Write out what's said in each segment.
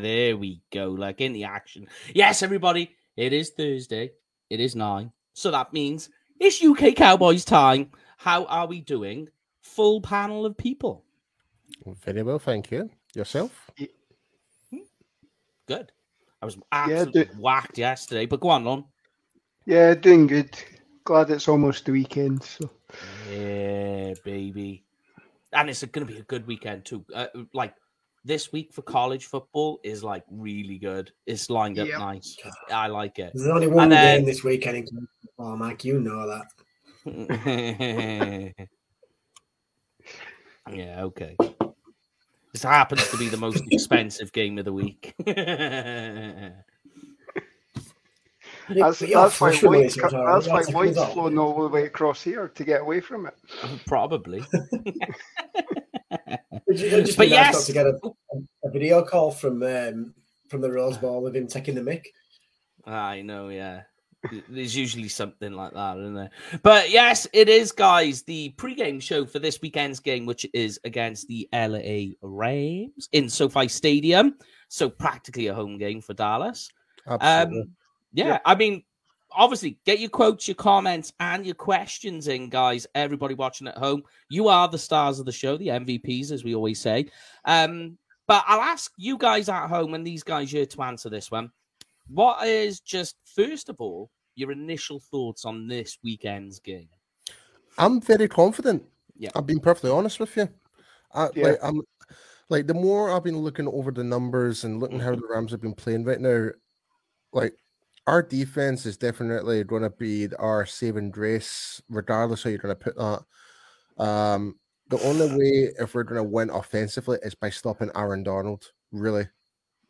there we go. Like in the action. Yes, everybody. It is Thursday. It is nine. So that means it's UK Cowboys time. How are we doing? Full panel of people. Very well, thank you. Yourself? Good. I was absolutely do- whacked yesterday, but go on, Lon. Yeah, doing good. Glad it's almost the weekend. So Yeah, baby. And it's going to be a good weekend too. Uh, like this week for college football is like really good. It's lined up Yep. nice. I like it. There's only one then- game this weekend in football, Mike. You know that. yeah, okay. This happens to be the most expensive game of the week. that's, that's why flush with money, White's, so it's all right. that's why That's a White's result. flown all the way across here to get away from it. Probably. It'd ju- it'd just But be nice yes. to get a, a video call from um, from the Rose Bowl of him taking the mic. I know, yeah. There's usually something like that, isn't there? But yes, it is, guys. The pregame show for this weekend's game, which is against the LA Rams in SoFi Stadium. So practically a home game for Dallas. Absolutely. Um, yeah, I mean, obviously, get your quotes, your comments, and your questions in, guys. Everybody watching at home, you are the stars of the show, the MVPs, as we always say. Um, but I'll ask you guys at home and these guys here to answer this one. What is just first of all your initial thoughts on this weekend's game? I'm very confident. Yeah. I've been perfectly honest with you. I, Yeah. like, I'm like the more I've been looking over the numbers and looking how the Rams have been playing right now, like our defense is definitely going to be our saving grace, regardless how you're going to put that. Um, the only way if we're going to win offensively is by stopping Aaron Donald. Really,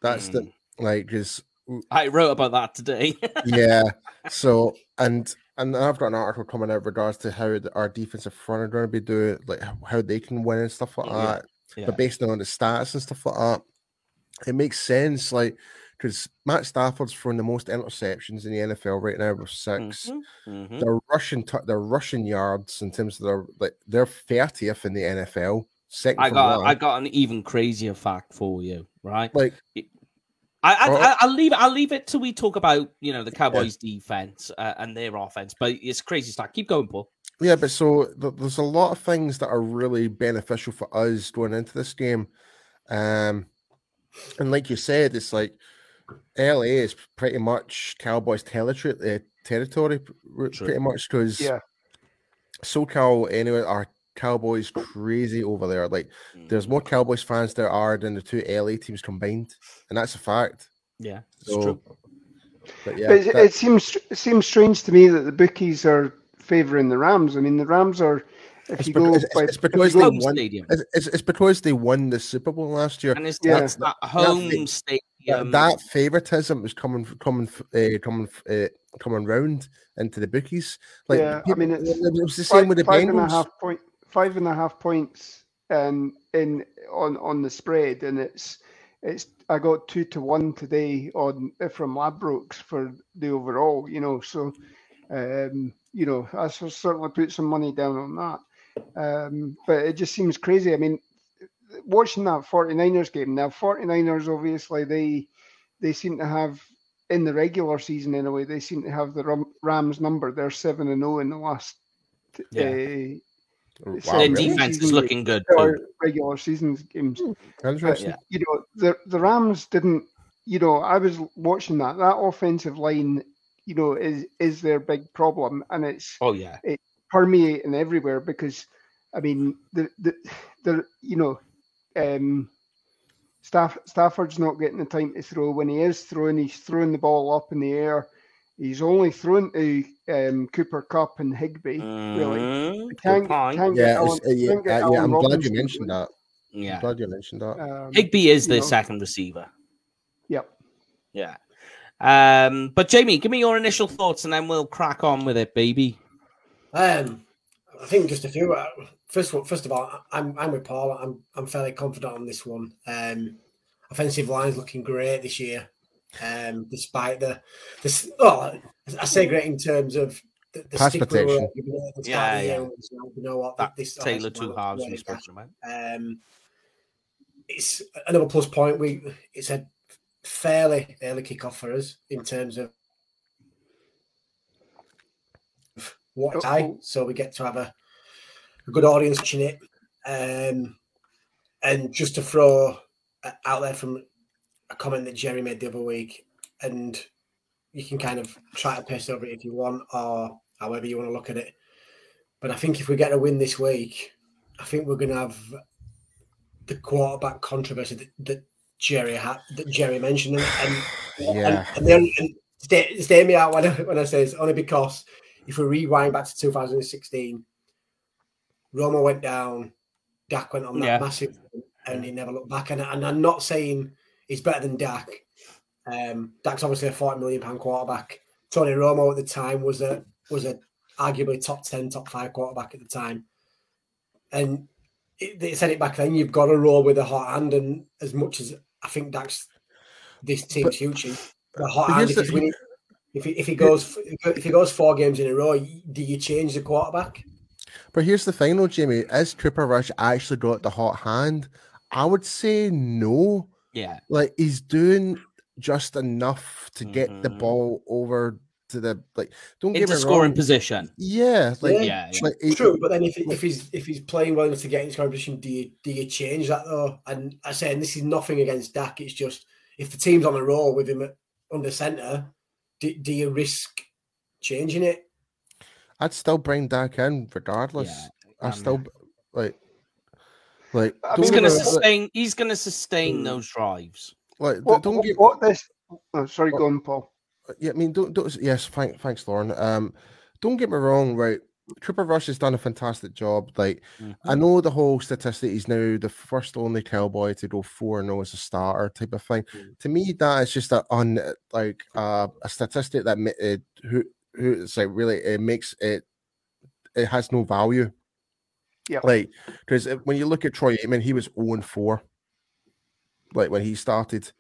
that's the like because I wrote about that today. yeah. So and and I've got an article coming out regards to how the, our defensive front are going to be doing, like how- how they can win and stuff like Yeah, that. yeah. But based on the stats and stuff like that, it makes sense. Like because Matt Stafford's throwing the most interceptions in the NFL right now with 6 Mhm, mhm. They're rushing, t- they're rushing yards in terms of their like they're thirtieth in the NFL. Second I got I got an even crazier fact for you, right? like I, I, Or- I I'll leave it. I'll leave it till we talk about you know the Cowboys' defense uh, and their offense. But it's crazy stuff. Keep going, Paul. Yeah, but so th- there's a lot of things that are really beneficial for us going into this game. Um, and like you said, it's like LA is pretty much Cowboys territory, uh, territory p- r- True. pretty much because Yeah. SoCal anyway are Cowboys crazy over there. Like there's more Cowboys fans there are than the two LA teams combined, and that's a fact. Yeah, it's So, true. But yeah, But it, it seems it seems strange to me that the bookies are favouring the Rams. I mean, the Rams are. If It's, you bec- go it's, by, it's because they Home won. stadium. It's, it's, it's because they won the Super Bowl last year. And it's Yeah. that's that home that- stadium. That, that favoritism was coming coming uh, coming uh, coming round into the bookies. Like Yeah, I mean, it's it was the same five, with the five and a half point, five and a half points, um, in on on the spread, and it's it's I got two to one today on from Ladbrokes for the overall. You know, so um, you know I certainly put some money down on that. Um, but it just seems crazy. I mean, watching that 49ers game now, 49ers obviously they they seem to have in the regular season anyway, they seem to have the Rams number. They're seven and zero in the last. Yeah. Uh, Wow, Their really? defense is looking good or too. regular season games. Interesting. Yeah. you know, the the Rams didn't. You know, I was watching that. That offensive line, you know, is is their big problem, and it's Oh yeah, it's permeating everywhere because, I mean, the the the you know, um, Staff Stafford's not getting the time to throw. When he is throwing, he's throwing the ball up in the air. He's only thrown to um, Cooper Kupp and Higbee. Really, They can't, can't Yeah, Allen- uh, yeah, uh, yeah. I'm glad you mentioned going. that. I'm Yeah, glad you mentioned that. Um, Higbee is you their know, second receiver. Yep. Yeah. Um, but Jamie, give me your initial thoughts and then we'll crack on with it, baby. Um, I think just a few. First, of all, first of all, I'm I'm with Paul. I'm I'm fairly confident on this one. Um, offensive line's looking great this year, um, despite the this. Oh, I say great in terms of the, the Pass stick protection. given at the start Yeah, year, yeah. You know what? That this Taylor two halves looks we really spoke bad. Um, it's another plus point. We it's a fairly early kickoff for us in terms of what Oh, time, oh. so we get to have a, a good audience watching it. Um, and just to throw uh, out there from a comment that Jerry made the other week, and you can kind of try to piss over it if you want, or however you want to look at it. But I think if we get a win this week, I think we're going to have the quarterback controversy that, that Jerry had, that Jerry mentioned, and and, Yeah. and, and, then, and stay, stay me out when I, when I say this, only because if we rewind back to 2016, Romo went down, Dak went on that Yeah. massive, and he never looked back. And, and I'm not saying he's better than Dak. Um, Dak's obviously a 40 million pound quarterback. Tony Romo at the time was a was a arguably top 10, top five quarterback at the time. And it, they said it back then, you've got to roll with a hot hand. And as much as I think Dak's this team's But- future, the hot hand, if, he's winning, if, he, if he goes if he goes four games in a row, do you change the quarterback? But here's the thing, though, Jamie. Is Cooper Rush actually got the hot hand? I would say no. Yeah. Like he's doing just enough to get the Mhm. ball over to the like. Don't get Into me scoring wrong. position. Yeah, like, Yeah. Yeah. yeah. like it- True, but then if, if he's if he's playing well enough to get into scoring position, do you do you change that though? And I say, and this is nothing against Dak. It's just if the team's on a roll with him at, under center, do, do you risk changing it? I'd still bring Dak in regardless. Yeah, I um, still like, like. I don't He's gonna me- like- sustain. He's gonna sustain those drives. Like, What, don't what, get what this? Oh, sorry, What- go on, Paul. yeah, I mean, don't, don't yes, thank, thanks, Lauren. Um, don't get me wrong, right? Cooper Rush has done a fantastic job. Like, I Mm-hmm. know the whole statistic. He's now the first only cowboy to go four and zero as a starter type of thing. Mm. To me, that is just a on like uh, a statistic that ma- it, who who it's like really it makes it it has no value. Yeah. Like because when you look at Troy Aikman, he was zero and four. Like when he started,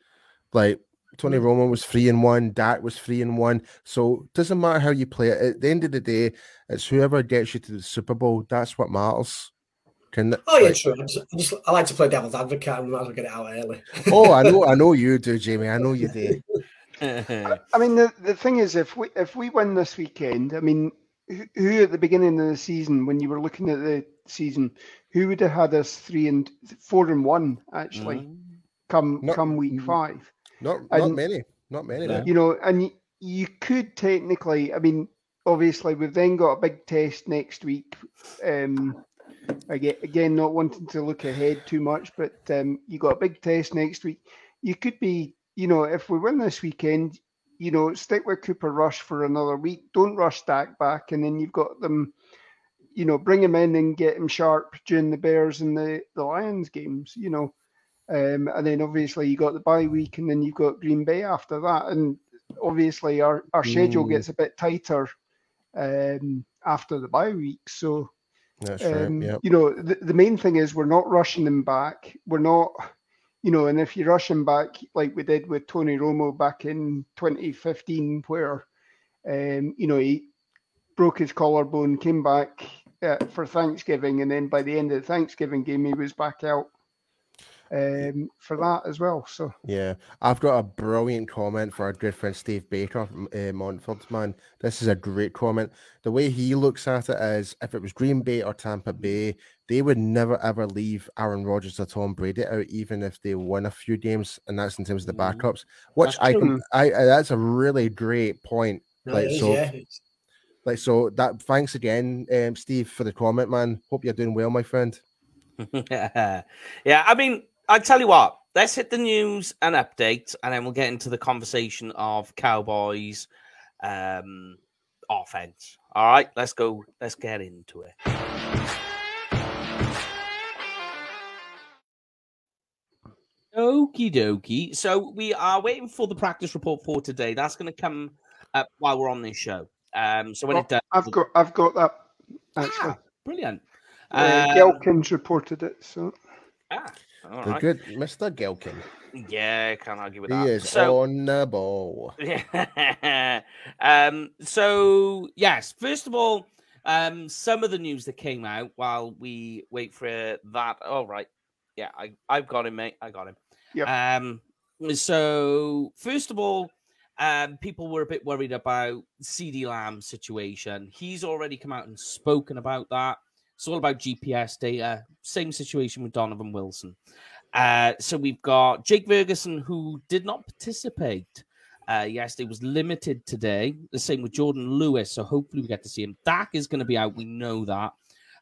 like Tony Mm. Romo was three and one, Dak was three and one. So it doesn't matter how you play it. At the end of the day, it's whoever gets you to the Super Bowl. That's what matters. Can Oh yeah, like- true. I, just, I, just, I like to play devil's advocate and might as well get it out early. oh, I know, I know you do, Jamie. I know you do. I mean, the, the thing is, if we if we win this weekend, I mean, who, who at the beginning of the season, when you were looking at the season, who would have had us three and four and one actually Mm. come Not- come week five? Not, And- not many, not many. No. You know, and y- you could technically, I mean, obviously we've then got a big test next week. Um, again, again, not wanting to look ahead too much, but um, you got a big test next week. You could be, you know, if we win this weekend, you know, stick with Cooper Rush for another week. Don't rush Dak back, and then you've got them. You know, bring him in and get him sharp during the Bears and the the Lions games. You know, um, and then obviously you got the bye week, and then you've got Green Bay after that, and obviously our, our schedule Mm. gets a bit tighter um, after the bye week. So That's um, right. Yeah. you know the, the main thing is we're not rushing them back. We're not, you know, and if you rush him back like we did with Tony Romo back in 2015, where um, you know he broke his collarbone, came back uh, for Thanksgiving, and then by the end of the Thanksgiving game he was back out um, for that as well. So Yeah, I've got a brilliant comment for our good friend Steve Baker, m- uh, man. This is a great comment. The way he looks at it is, if it was Green Bay or Tampa Bay, they would never ever leave Aaron Rodgers or Tom Brady out, even if they win a few games, and that's in terms of the Mhm. backups. Which I can, I, I that's a really great point. No, Like, is, so- yeah. Like so, that thanks again, um, Steve, for the comment, man. Hope you're doing well, my friend. yeah, I mean, I tell you what, let's hit the news and updates, and then we'll get into the conversation of Cowboys um, offense. All right, let's go. Let's get into it. Okie dokie. So we are waiting for the practice report for today. That's going to come up while we're on this show. Um, so when Well, it does, I've got I've got that actually. ah, brilliant. Uh, Um, Gelkins reported it, so ah, all The right. good Mr. Gehlken. Yeah, can't argue with He that. is so, on the ball. Yeah. um, so yes, first of all, um, some of the news that came out while we wait for that. All right. Yeah, I, I've got him, mate. I got him. Yep. Um, so first of all, um, people were a bit worried about CeeDee Lamb's situation. He's already come out and spoken about that. It's all about GPS data. Same situation with Donovan Wilson. Uh, so we've got Jake Ferguson, who did not participate uh, yesterday, was limited today. The same with Jourdan Lewis. So hopefully we get to see him. Dak is going to be out. We know that.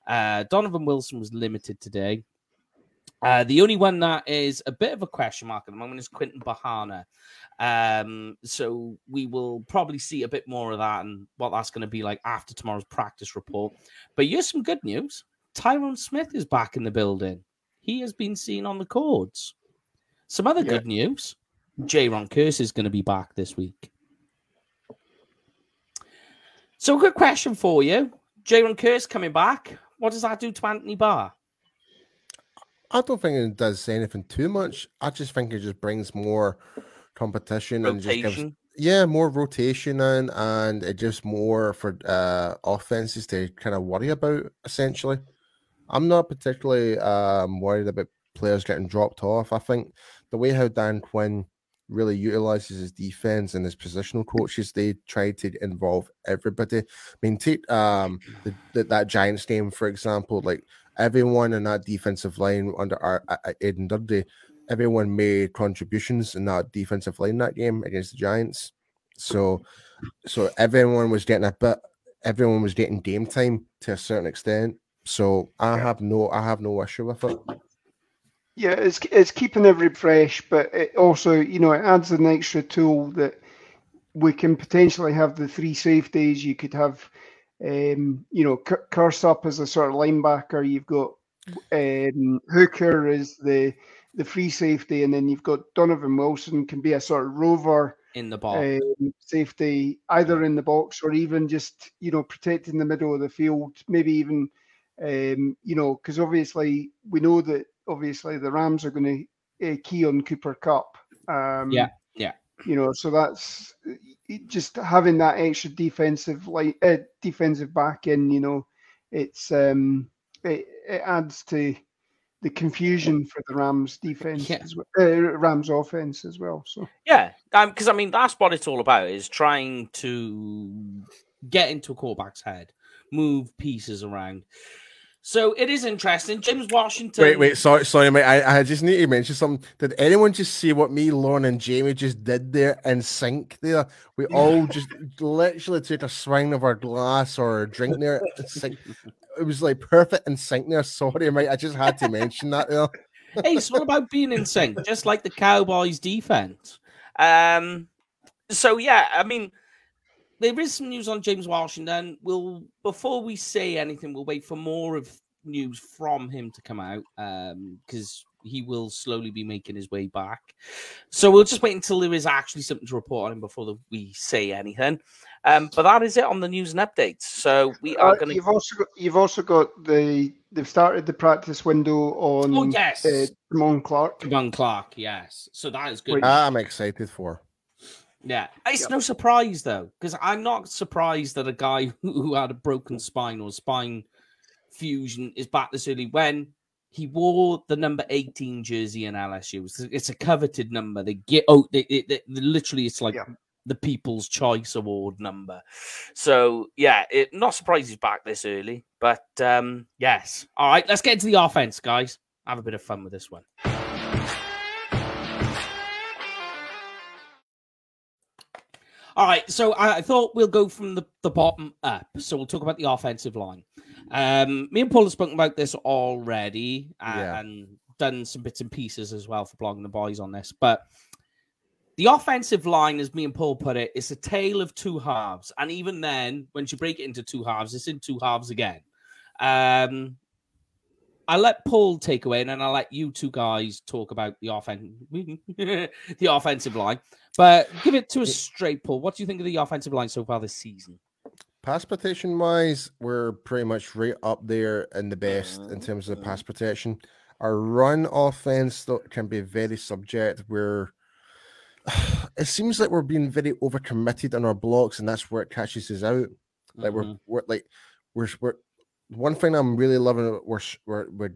Uh, Donovan Wilson was limited today. Uh, the only one that is a bit of a question mark at the moment is Quinton Bohanna. Um, so we will probably see a bit more of that and what that's going to be like after tomorrow's practice report. But here's some good news Tyron Smith is back in the building. He has been seen on the cords. Some other Yeah. good news Jayron Kearse is going to be back this week. So, a good question for you. Jayron Kearse coming back. What does that do to Anthony Barr? I don't think it does anything too much. I just think it just brings more competition and just gives Rotation. yeah more rotation in, and it just more for uh offenses to kind of worry about. Essentially, I'm not particularly um worried about players getting dropped off. I think the way how Dan Quinn really utilizes his defense and his positional coaches, they try to involve everybody. I mean, take um the, the, that Giants game for example, like everyone in that defensive line under our uh, Aden Durde, everyone made contributions in that defensive line that game against the Giants. So, so everyone was getting a bit. Everyone was getting game time to a certain extent. So I have no, I have no issue with it. yeah, it's it's keeping every fresh, but it also you know it adds an extra tool that we can potentially have the three safeties. You could have, um, you know, Cur- Kearse up as a sort of linebacker. You've got um, Hooker is the the free safety, and then you've got Donovan Wilson can be a sort of rover in the ball. um, safety, either in the box or even just you know protecting the middle of the field. Maybe even um, you know because obviously we know that obviously the Rams are going to uh, key on Cooper Kupp. Um, yeah. You know, so that's just having that extra defensive like uh, defensive back in. You know, it's um, it, it adds to the confusion for the Rams defense, Yeah. as well, uh, Rams offense as well. So. Yeah, because I mean that's what it's all about is trying to get into a quarterback's head, move pieces around. So it is interesting. James Washington. Wait, wait, sorry, sorry, mate. I, I just need to mention something. Did anyone just see what me, Lauren, and Jamie just did there in sync? There, we all just literally took a swing of our glass or a drink there. It was like perfect in sync there. Sorry, mate. I just had to mention that there. hey, it's all about being in sync, just like the Cowboys defense. Um, so yeah, I mean, there is some news on James Washington. We'll before we say anything, we'll wait for more of news from him to come out because he will slowly be making his way back. So we'll just wait until there is actually something to report on him before the, we say anything. Um, but that is it on the news and updates. So we are Uh, going to. You've also got, you've also got the they've started the practice window on Oh yes, uh, Damone Clark. Devon Clark. Yes, so that is good. Which- I'm excited for. Yeah, it's Yep. no surprise though, because I'm not surprised that a guy who had a broken spine or spine fusion is back this early when he wore the number 18 jersey in LSU. It's, it's a coveted number. They get oh, they, they, they- literally, it's like Yeah. the People's Choice Award number. So yeah, it not surprised he's back this early, but um yes. All right, let's get into the offense, guys. Have a bit of fun with this one. All right, so I, thought we'll go from the, the bottom up. So we'll talk about the offensive line. Um, me and Paul have spoken about this already uh, Yeah. and done some bits and pieces as well for blogging the boys on this. But the offensive line, as me and Paul put it, is a tale of two halves. And even then, when you break it into two halves, it's in two halves again. Um, I let Paul take away, and then I'll let you two guys talk about the offense, the offensive line. But give it to us straight, Paul. What do you think of the offensive line so far this season? Pass protection wise, we're pretty much right up there in the best in terms of the pass protection. Our run offense can be very subject. Where it seems like we're being very overcommitted on our blocks, and that's where it catches us out. Like we're, Mhm. we're like we're we're one thing I'm really loving. We're we're we're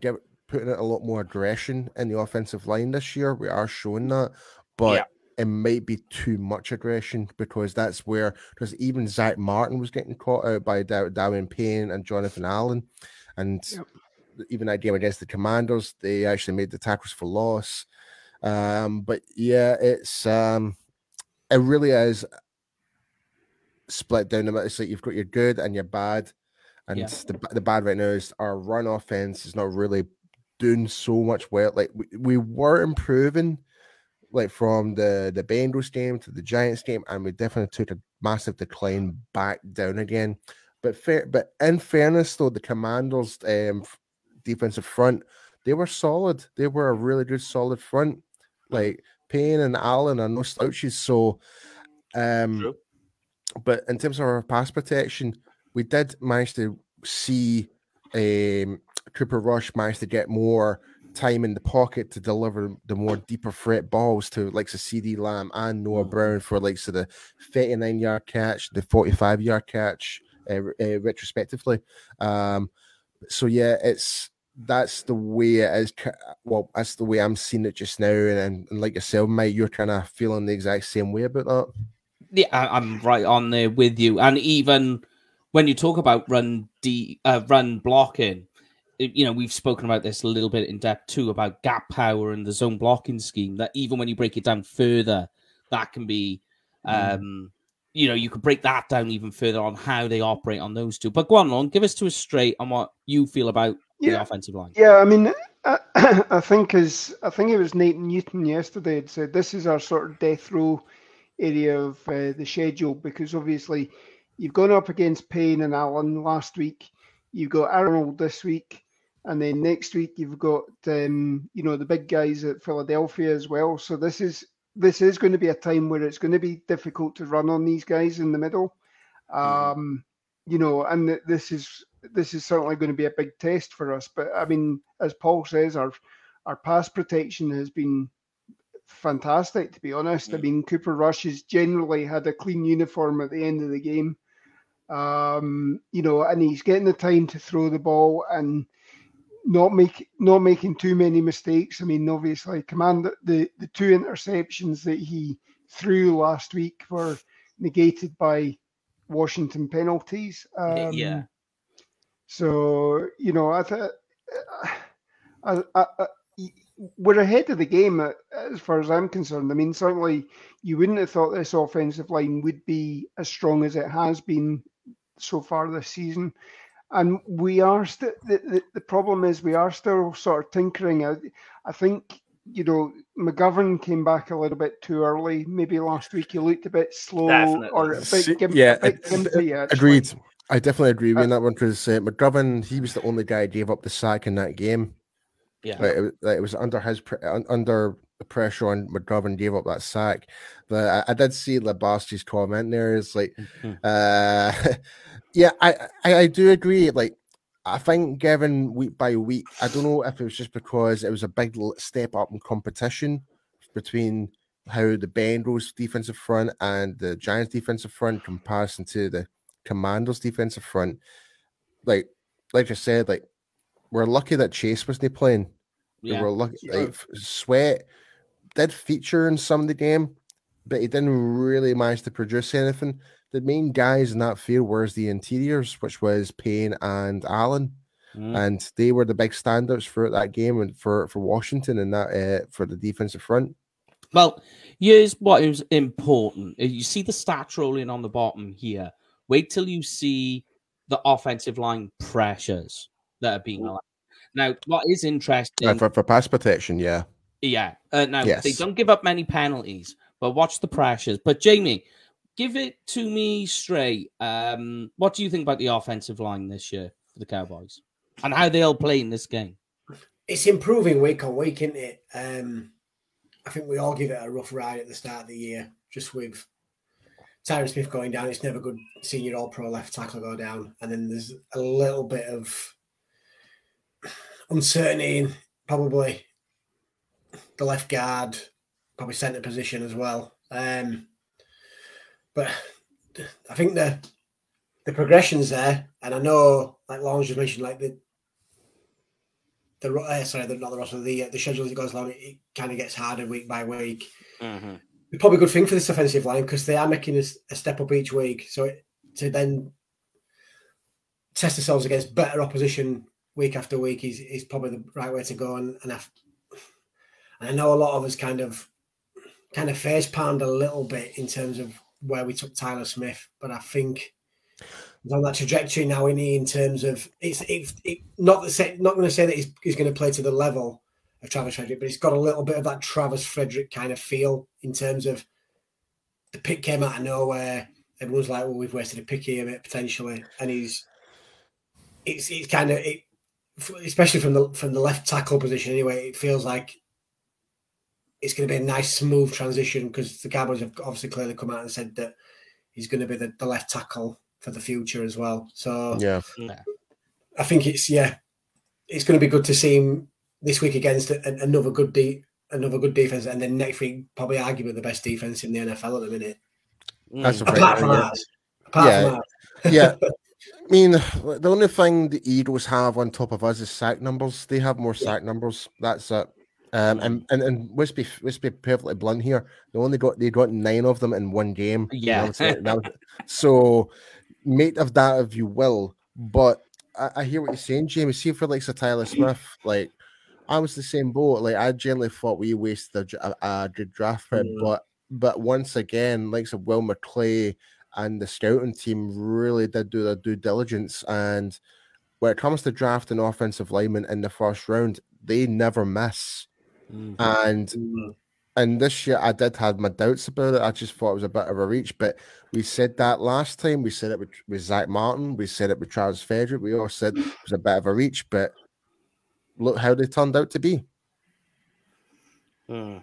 give, putting a lot more aggression in the offensive line this year. We are showing that, but Yeah. it might be too much aggression because that's where because even Zach Martin was getting caught out by Dar- Daron Payne and Jonathan Allen, and Yep. even that game against the Commanders, they actually made the tackles for loss. Um, but yeah, it's um, it really is split down the middle. It's like you've got your good and your bad, and Yeah. the the bad right now is our run offense is not really doing so much well. Like we, we were improving, like from the the Bengals game to the Giants game, and we definitely took a massive decline back down again. But fair, but in fairness, though, the Commanders' um, defensive front they were solid. They were a really good, solid front. Like Payne and Allen are no slouches. So, um, True. but in terms of our pass protection, we did manage to see um, Cooper Rush manage to get more time in the pocket to deliver the more deeper threat balls to like the CeeDee Lamb and Noah Mhm. Brown for like so the 39 yard catch, the 45 yard catch, uh, uh, retrospectively. Um, so yeah, it's that's the way it is. Well, that's the way I'm seeing it just now, and, and like yourself, mate, you're kind of feeling the exact same way about that. Yeah, I'm right on there with you. And even when you talk about run D, uh, run blocking, you know, we've spoken about this a little bit in depth too about gap power and the zone blocking scheme. That even when you break it down further, that can be, um, you know, you could break that down even further on how they operate on those two. But go on, Lon, give us to us straight on what you feel about the Yeah. offensive line. Yeah, I mean, I, I think as I think it was Nathan Newton yesterday had said this is our sort of death row area of uh, the schedule because obviously you've gone up against Payne and Allen last week, you've got Arnold this week, and then next week you've got um, you know the big guys at Philadelphia as well. So this is this is going to be a time where it's going to be difficult to run on these guys in the middle. Um, you know, and th- this is this is certainly going to be a big test for us. But I mean, as Paul says, our our pass protection has been fantastic. To be honest, I Mm. mean, Cooper Rush has generally had a clean uniform at the end of the game. Um, you know, and he's getting the time to throw the ball and not make not making too many mistakes. I mean, obviously, command the the two interceptions that he threw last week were negated by Washington penalties. Um, yeah. So you know, I thought I, I, I, we're ahead of the game uh, as far as I'm concerned. I mean, certainly you wouldn't have thought this offensive line would be as strong as it has been so far this season. And we are still the, the, the problem is we are still sort of tinkering. I, I think you know McGovern came back a little bit too early. Maybe last week he looked a bit slow Definitely. or a bit, gim- yeah, a bit gimpy. Agreed. I definitely agree with Uh, on that one because uh, McGovern, he was the only guy who gave up the sack in that game. Yeah. Like, it, was- like, it was under his under the pressure on McGovern gave up that sack. But I, I did see Labasti's comment there. It's like, Mhm. uh, yeah, I, I I do agree. Like, I think given week by week, I don't know if it was just because it was a big step up in competition between how the Bengals defensive front and the Giants defensive front in comparison to the Commanders defensive front. Like, like I said, like we're lucky that Chase wasn't playing. We Yeah. were lucky. Like Sweat did feature in some of the game, but he didn't really manage to produce anything. The main guys in that field were the interiors, which was Payne and Allen, Mm. and they were the big standouts for that game and for for Washington and that uh, for the defensive front. Well, here's what is important. Uh, You see the stats rolling on the bottom here. Wait till you see the offensive line pressures that are being allowed. Now, what is interesting, Uh, for, for pass protection, yeah. Yeah. Uh, now they don't give up many penalties, but watch the pressures. But Jamie, give it to me straight. Um, what do you think about the offensive line this year for the Cowboys? and how they'll play in this game. It's improving week on week, isn't it? Um, I think we all give it a rough ride at the start of the year, just with Tyron Smith going down. It's never good seeing your all pro left tackle go down. And then there's a little bit of uncertainty probably the left guard, probably centre position as well. Um, but I think the the progression's there, and I know, like Lawrence just mentioned, like the the uh, sorry, the, not the roster, the uh, the schedule as it goes along, it, it kind of gets harder week by week. Mm-hmm. It's probably a good thing for this offensive line because they are making a, a, step up each week. So it, to then test ourselves against better opposition week after week is, is probably the right way to go. And, and, I, I know a lot of us kind of kind of face pound a little bit in terms of where we took Tyler Smith, but I think on that trajectory now in in terms of it's it, it not the not going to say that he's, he's going to play to the level of Travis Frederick, but he's got a little bit of that Travis Frederick kind of feel in terms of the pick came out of nowhere. Everyone's like, "Well, we've wasted a pick here, potentially," and he's it's it's kind of it, especially from the from the left tackle position. Anyway, it feels like it's going to be a nice smooth transition because the Cowboys have obviously clearly come out and said that he's going to be the, the left tackle for the future as well. So yeah, I think it's yeah, it's going to be good to see him this week against another good de- another good defense, and then next week probably arguably the best defense in the NFL at the minute. That's mm. apart from that. Apart yeah, from that. yeah. I mean, the only thing the Eagles have on top of us is sack numbers. They have more sack numbers. That's it. Um, and and and let's be let's be perfectly blunt here. They only got they got nine of them in one game. Yeah. so make of that if you will. But I, I, hear what you're saying, James. See for like Sir Tyler Smith, like I was the same boat. Like I generally thought we wasted a, a, a draft pick, but but once again, like so Will McClay and the scouting team really did do their due diligence. And when it comes to drafting offensive linemen in the first round, they never miss. Mm-hmm. And mm. and this year I did have my doubts about it. I just thought it was a bit of a reach, but we said that last time. We said it with, with Zach Martin. We said it with Charles Frederick. We all said it was a bit of a reach, but look how they turned out to be. Mm.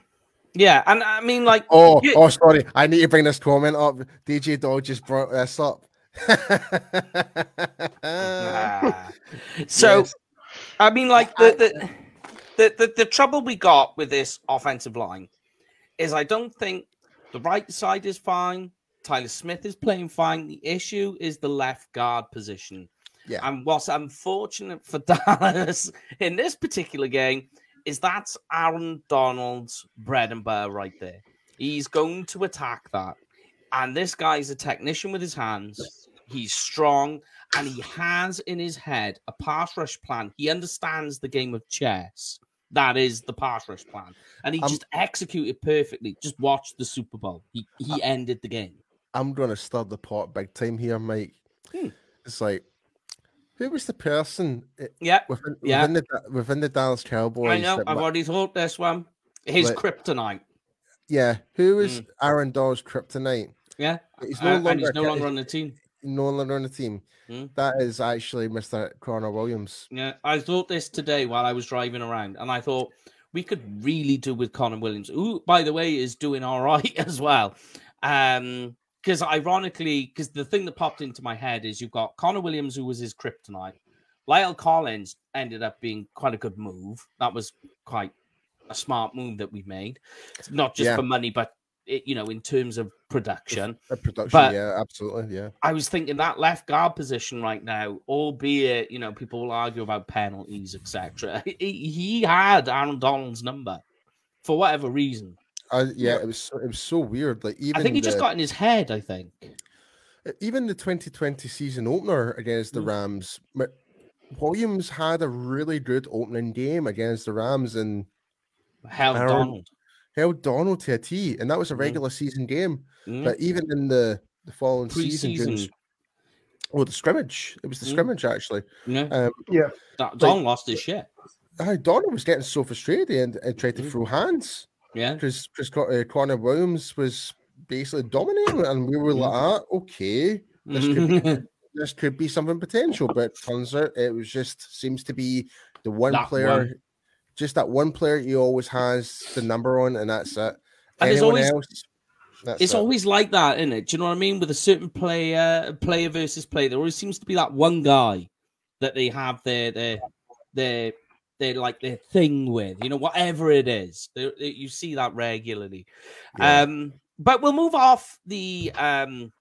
Yeah, and I mean, like, oh, you... oh, sorry, I need to bring this comment up. DJ Dog just brought this up. so, yes. I mean, like the, the the, the the trouble we got with this offensive line is I don't think the right side is fine. Tyler Smith is playing fine. The issue is the left guard position. Yeah. And what's unfortunate for Dallas in this particular game is that's Aaron Donald's bread and butter right there. He's going to attack that. And this guy's a technician with his hands. He's strong and he has in his head a pass rush plan. He understands the game of chess. That is the pass rush plan. And he just executed perfectly. Just watch the Super Bowl. He he ended the game. I'm gonna stir the pot big time here, Mike. Hmm. It's like who was the person? Eh, yeah, within, yeah. within the within the Dallas Cowboys. I know. I've already thought this one. His like, kryptonite. Yeah, who is mm. Aaron Donald's kryptonite? Yeah, he's no uh, longer, he's no longer on the team. No longer on the team. Mm. That is actually Mr. Connor Williams. Yeah, I thought this today while I was driving around, and I thought we could really do with Connor Williams, who, by the way, is doing all right as well. Um, because ironically, because the thing that popped into my head is you've got Connor Williams, who was his kryptonite. La'el Collins ended up being quite a good move. That was quite a smart move that we made, not just yeah. for money, but it, you know, in terms of production. production, but yeah, absolutely, yeah. I was thinking that left guard position right now, albeit you know people will argue about penalties, etc. He, he had Aaron Donald's number for whatever reason. Uh, yeah, it was it was so weird. Like even I think he the, just got in his head. I think even the 2020 season opener against the mm. Rams, Williams had a really good opening game against the Rams and held Aaron, Donald held Donald to a T, and that was a mm-hmm. regular mm. season game. Mm. But even in the the following season, oh, the scrimmage, it was the mm. scrimmage actually. Yeah, um, yeah. Don like, lost his shit. Donald was getting so frustrated and, and tried to throw hands. Yeah, because because uh, Connor Williams was basically dominating, and we were like, ah, okay, this could be, this could be something potential, but turns out it was just seems to be the one That player, one. Just that one player he always has the number on, and that's it. And Anyone always- else? That's It's it. always like that, isn't it? Do you know what I mean? With a certain player, player versus player, there always seems to be that one guy that they have their their their their like their thing with. You know, whatever it is, There- you see that regularly. Yeah. Um, but we'll move off the. Um,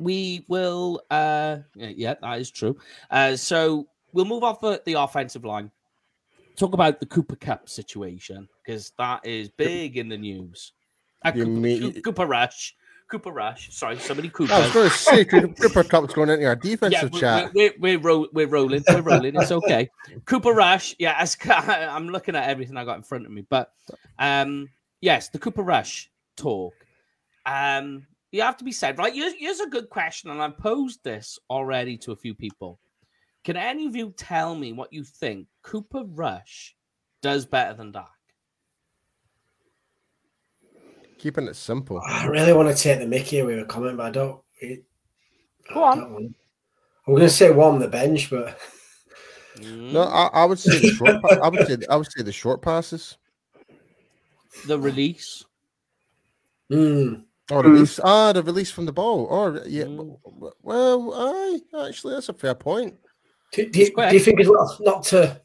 we will. Uh, yeah, yeah, that is true. Uh, so we'll move off the, the offensive line. Talk about the Cooper Kupp situation because that is big in the news. Uh, Cooper, mean- Cooper Rush. Cooper Rush. Sorry, somebody Cooper. I was going to say Cooper Kupp's going into our Yeah, defensive we're, chat. we're, we're, ro- we're rolling. We're rolling. It's okay. Cooper Rush. Yeah, as, I'm looking at everything I got in front of me. But um, yes, the Cooper Rush talk. Um, you have to be said, right? Here's, here's a good question, and I've posed this already to a few people. Can any of you tell me what you think Cooper Rush does better than Dak? Keeping it simple. I really want to take the Mickey away with a comment, but I don't. It, Go I on. don't want- I'm going to say one on the bench, but No, I, I would say the short. Pa- I would say I would say the short passes The release. mm, or release. Ah, the release from the ball. Or yeah. Mm. Well, I actually that's a fair point. Do, do, you- do you think as well, not to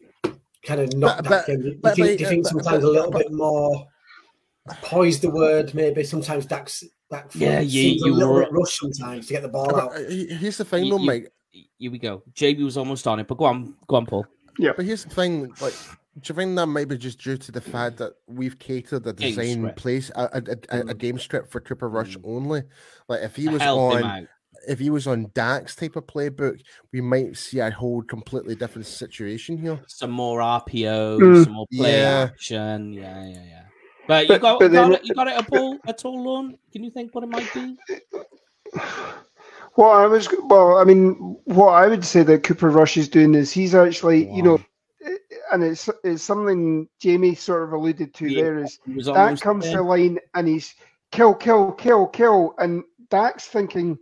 kind of knock But- that but- in, do you think, do you think sometimes a little bit more poise the word, maybe sometimes Dax, Dak Yeah, you- seems you a little were- bit rushed sometimes to get the ball out. here's the thing, You- though, you- Here we go. JB was almost on it, but go on, go on, Paul. Yeah, but here's the thing, like, do you think that might be just due to the fact that we've catered a Game design place, a, a, a, a game script for Cooper Rush Mm. only? Like, if he was on, out. If he was on Dax type of playbook, we might see a whole completely different situation here. some more RPO, Mm. some more play Yeah. action. Yeah, yeah, yeah. But you got, but you, got then- it, you got it at all at all, Lorne? Can you think what it might be? What I was well, I mean, what I would say that Cooper Rush is doing is he's actually, you know, and it's it's something Jamie sort of alluded to Yeah, there is It was Dak almost comes to there. the line and he's kill, kill, kill, kill, and Dak's thinking,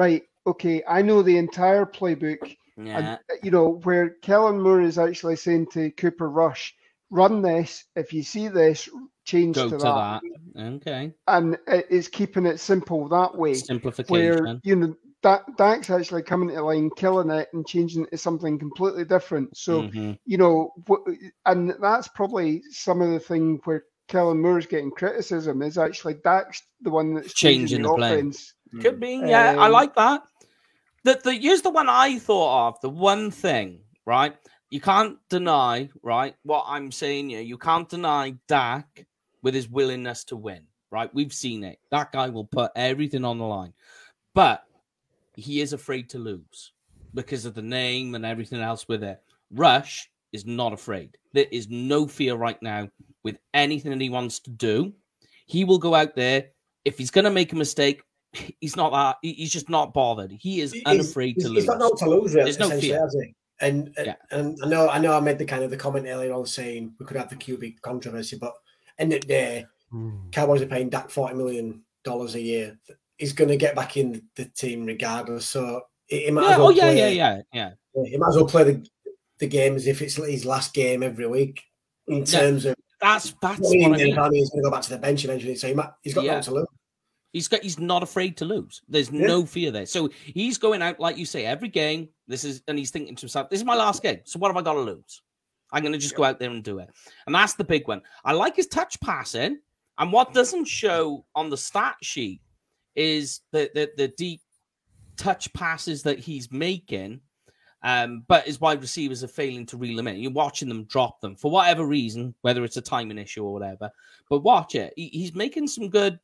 right, okay, I know the entire playbook, yeah. and you know where Kellen Moore is actually saying to Cooper Rush, run this. If you see this, change to, to that. that. Okay. and it is keeping it simple that way. Simplification. Where you know that Dak's actually coming to the line, killing it, and changing it to something completely different. So Mhm. you know, and that's probably some of the thing where Kellen Moore's getting criticism is actually Dak's the one that's Changing changing, the play. offense. Could be. Yeah, I Um, like that. The, the here's the one I thought of. The one thing, right? You can't deny, right? What I'm saying here, you can't deny Dak with his willingness to win, right? We've seen it. That guy will put everything on the line, but he is afraid to lose because of the name and everything else with it. Rush is not afraid. There is no fear right now with anything that he wants to do. He will go out there. If he's going to make a mistake, he's not that. He's just not bothered. He is He's- unafraid he's, to he's lose. got no to lose, really. There's no essentially, fear. has he? And Yeah. and I know I know I made the kind of the comment earlier on saying we could have the QB controversy, but end of the day, hmm. Cowboys are paying Dak forty million dollars a year. He's going to get back in the team regardless. So he, he might Yeah, as well oh yeah, play, yeah, yeah, yeah. He might as well play the, the game as if it's his last game every week. In Yeah, terms of That's that's I mean, what I mean. he's going to go back to the bench eventually, so he might, he's got Yeah. no to lose. He's got he's not afraid to lose. There's Yeah. no fear there. So he's going out, like you say, every game. This is and he's thinking to himself, This is my last game. So what have I got to lose? I'm gonna just go out there and do it. And that's the big one. I like his touch passing. And what doesn't show on the stat sheet is the the, the deep touch passes that he's making. Um, but his wide receivers are failing to reel them in. You're watching them drop them for whatever reason, whether it's a timing issue or whatever. But watch it. He, he's making some good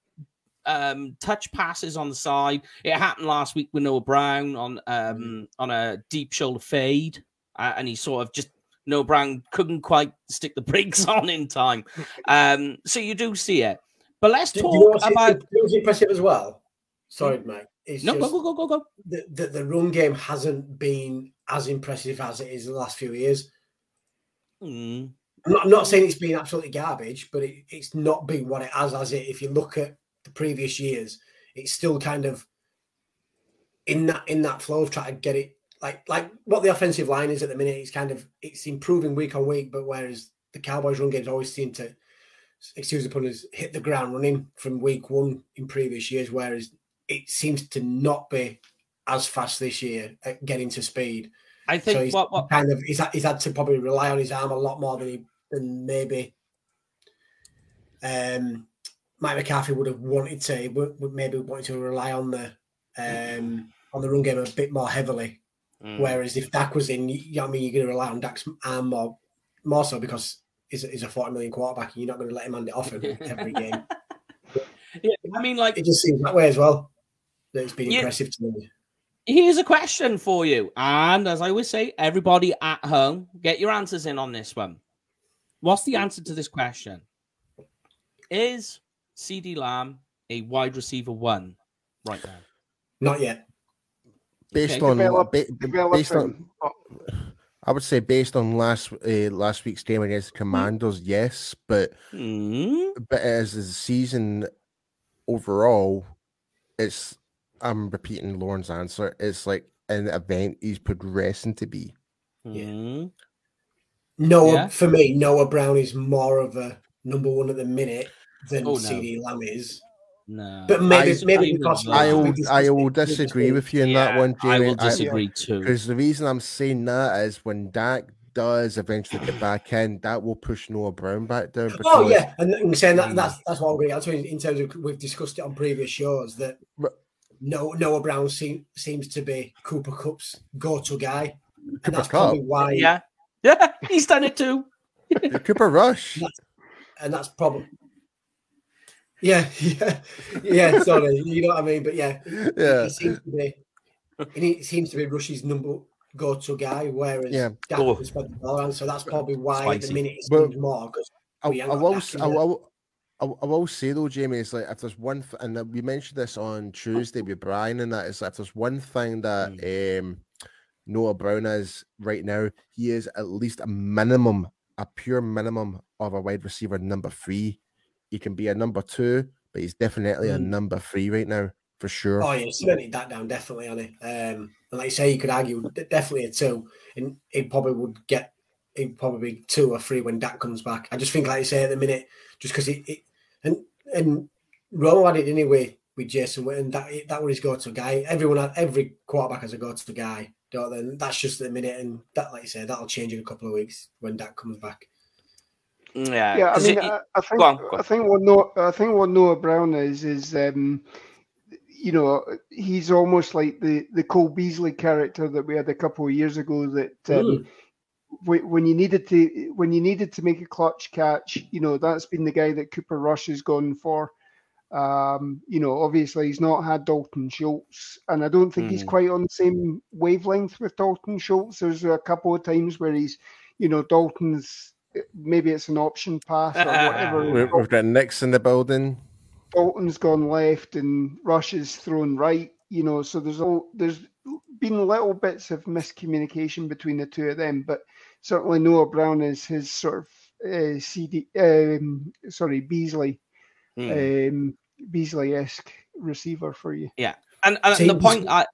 um, touch passes on the side. It happened last week with Noah Brown on um, on a deep shoulder fade, uh, and he sort of just Noah Brown couldn't quite stick the brakes on in time. Um, so you do see it. But let's Do, talk do you know about. you know impressive as well? Sorry, Mike. It's No, go go go go go. the, the, the run game hasn't been as impressive as it is in the last few years. Mm, I'm not, I'm not saying it's been absolutely garbage, but it, it's not been what it has, has it? If you look at the previous years, it's still kind of in that in that flow of trying to get it like like what the offensive line is at the minute. It's kind of it's improving week on week, but whereas the Cowboys' run games always seem to, excuse the pun, is hit the ground running from week one in previous years, whereas it seems to not be as fast this year at getting to speed. I think so he's what, what kind of he's he's had to probably rely on his arm a lot more than he than maybe um, Mike McCarthy would have wanted to. He would, would maybe wanted to rely on the um, on the run game a bit more heavily. Mm. Whereas if Dak was in, you know what I mean, you're going to rely on Dak's arm more, more so because he's, he's a 40 million quarterback and you're not going to let him hand it off every, every game. yeah, I mean, like It just seems that way as well. That it's been Yeah. impressive to me. Here's a question for you. And as I always say, everybody at home, get your answers in on this one. What's the answer to this question? Is CeeDee Lamb a wide receiver one right now? Not yet. Based Okay. on Develop- ba- based on Oh, I would say based on last uh, last week's game against the Commanders, yes, but Hmm? but as the season overall, it's I'm repeating Lauren's answer. It's like an event he's progressing to be. Hmm? Noah, Yeah. for me, Noah Brown is more of a number one at the minute than Oh, no. CeeDee Lamb is. No. But maybe, I- maybe I because I will I will disagree with you in that Yeah, one, I will disagree too. Because the reason I'm saying that is when Dak does eventually get back in, that will push Noah Brown back down. Oh yeah, and I'm saying that Mm. that's that's what I'm going to get to in, in terms of we've discussed it on previous shows that no Noah Brown seem, seems to be Cooper Kupp's go-to guy, and Cooper that's Kupp? probably why. yeah. Yeah, he's done it too. Cooper Rush. and that's probably. Yeah, yeah, yeah. Sorry, you know what I mean. But yeah, Yeah. he seems to be. And he seems to be Rush's number go-to guy, whereas Yeah. Dak Oh. can spread the ball around. So that's probably why Spicy. the minute it But- seems more because I, we I will, Dak I will, I will- I will say though, Jamie, it's like if there's one, th- and we mentioned this on Tuesday with Brian, and that is if there's one thing that Mm. um, Noah Brown is right now, he is at least a minimum, a pure minimum of a wide receiver number three. He can be a number two, but he's definitely a Mm. number three right now for sure. Oh yeah, cemented that down definitely on it. Um, and like you say, you could argue definitely a two, and he probably would get he'd probably be two or three when Dak comes back. I just think, like you say, at the minute, just because it, it and and Romo had it anyway with Jason Witten. That that was his go-to guy. Everyone, had, every quarterback has a go-to guy. Don't they? And that's just at the minute, and that, like you say, that'll change in a couple of weeks when Dak comes back. Yeah. yeah, I mean, it- I, I think go on, go on. I think what Noah, I think what Noah Brown is is, um, you know, he's almost like the the Cole Beasley character that we had a couple of years ago. That um, wh- when you needed to when you needed to make a clutch catch, you know, that's been the guy that Cooper Rush has gone for. Um, you know, obviously he's not had Dalton Schultz, and I don't think he's Mhm. quite on the same wavelength with Dalton Schultz. There's a couple of times where he's, you know, Dalton's maybe it's an option pass or whatever. We- We've got Nick's in the building. Dalton's gone left and Rush is thrown right. You know, so there's all there's been little bits of miscommunication between the two of them, but certainly Noah Brown is his sort of uh, CeeDee, um, sorry Beasley, Mm. um, Beasley-esque receiver for you. Yeah. And, and See, the point, I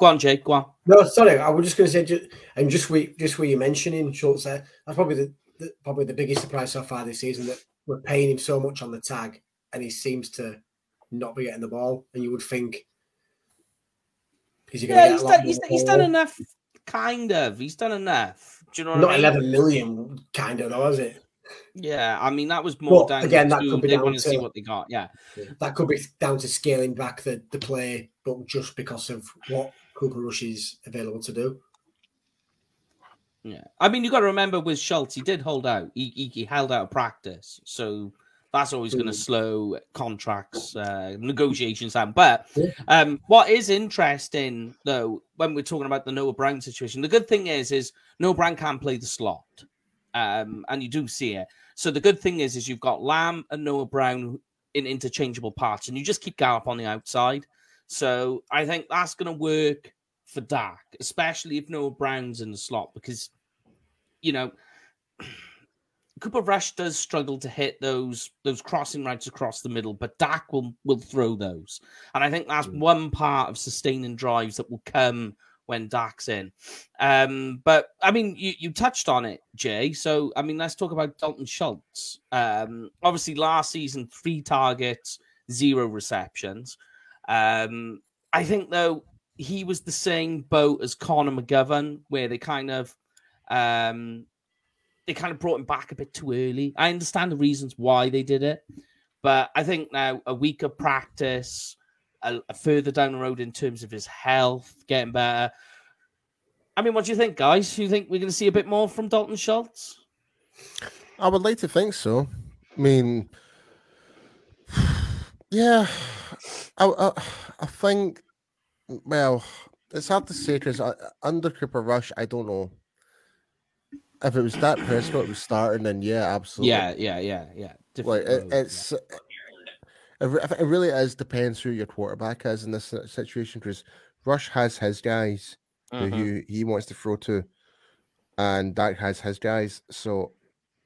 go on, Jake. Go on. No, sorry, I was just going to say, just, and just we just where you mentioning Schultz there, that's probably the, the probably the biggest surprise so far this season that we're paying him so much on the tag, and he seems to not be getting the ball. And you would think, is he going Yeah, to he's get done, he's, he's done enough. Kind of. He's done enough. Do you know Not I mean? eleven million, kind of though, is it? Yeah, I mean that was more down again, that to could be they down want to see what they got. Yeah, That could be down to scaling back the, the play, but just because of what Cooper Rush is available to do. Yeah. I mean, you got to remember with Schultz, he did hold out. He he, he held out of practice, so that's always going to Mm. slow contracts uh, negotiations down. But um, what is interesting though, when we're talking about the Noah Brown situation, the good thing is is Noah Brown can play the slot, um, and you do see it. So the good thing is is you've got Lamb and Noah Brown in interchangeable parts, and you just keep Gallup on the outside. So I think that's going to work for Dak, especially if Noah Brown's in the slot, because you know Cooper Rush does struggle to hit those those crossing routes across the middle, but Dak will will throw those, and I think that's mm. one part of sustaining drives that will come when Dak's in. Um, but I mean, you, you touched on it, Jay. So I mean, let's talk about Dalton Schultz. Um, obviously, last season, three targets, zero receptions. Um, I think though he was the same boat as Connor McGovern, where they kind of um, they kind of brought him back a bit too early. I understand the reasons why they did it, but I think now a week of practice, a, a further down the road in terms of his health, getting better. I mean, what do you think, guys? Do you think we're going to see a bit more from Dalton Schultz? I would like to think so. I mean, yeah, I, I, I think. Well, it's hard to say because uh, under Cooper Rush, I don't know if it was Dak Prescott was starting, then yeah, absolutely. Yeah, yeah, yeah, yeah. Different like it, it's. Yeah. It, it really is depends who your quarterback is in this situation because Rush has his guys mm-hmm. who he, he wants to throw to, and Dak has his guys. So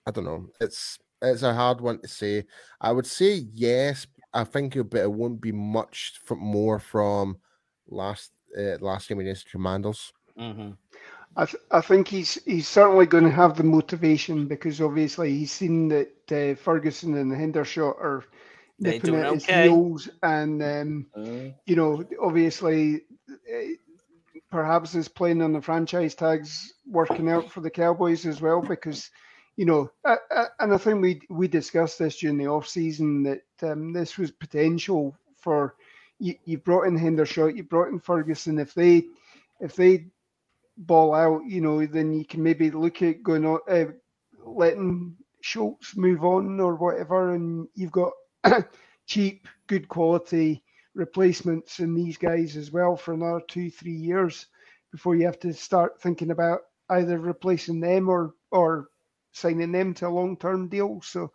I don't know. It's it's a hard one to say. I would say yes. I think it, but it won't be much from more from last uh, last game against Commanders. Mm-hmm. I, th- I think he's he's certainly going to have the motivation because obviously he's seen that uh, Ferguson and Hendershot are nipping at his okay. heels, and um, uh. you know obviously uh, perhaps is playing on the franchise tags working out for the Cowboys as well because you know uh, uh, and I think we we discussed this during the off season that um, this was potential for you, you brought in Hendershot, you brought in Ferguson if they if they ball out, you know, then you can maybe look at going on, uh, letting Schultz move on or whatever, and you've got cheap, good quality replacements in these guys as well for another two, three years before you have to start thinking about either replacing them or or signing them to a long term deal. So,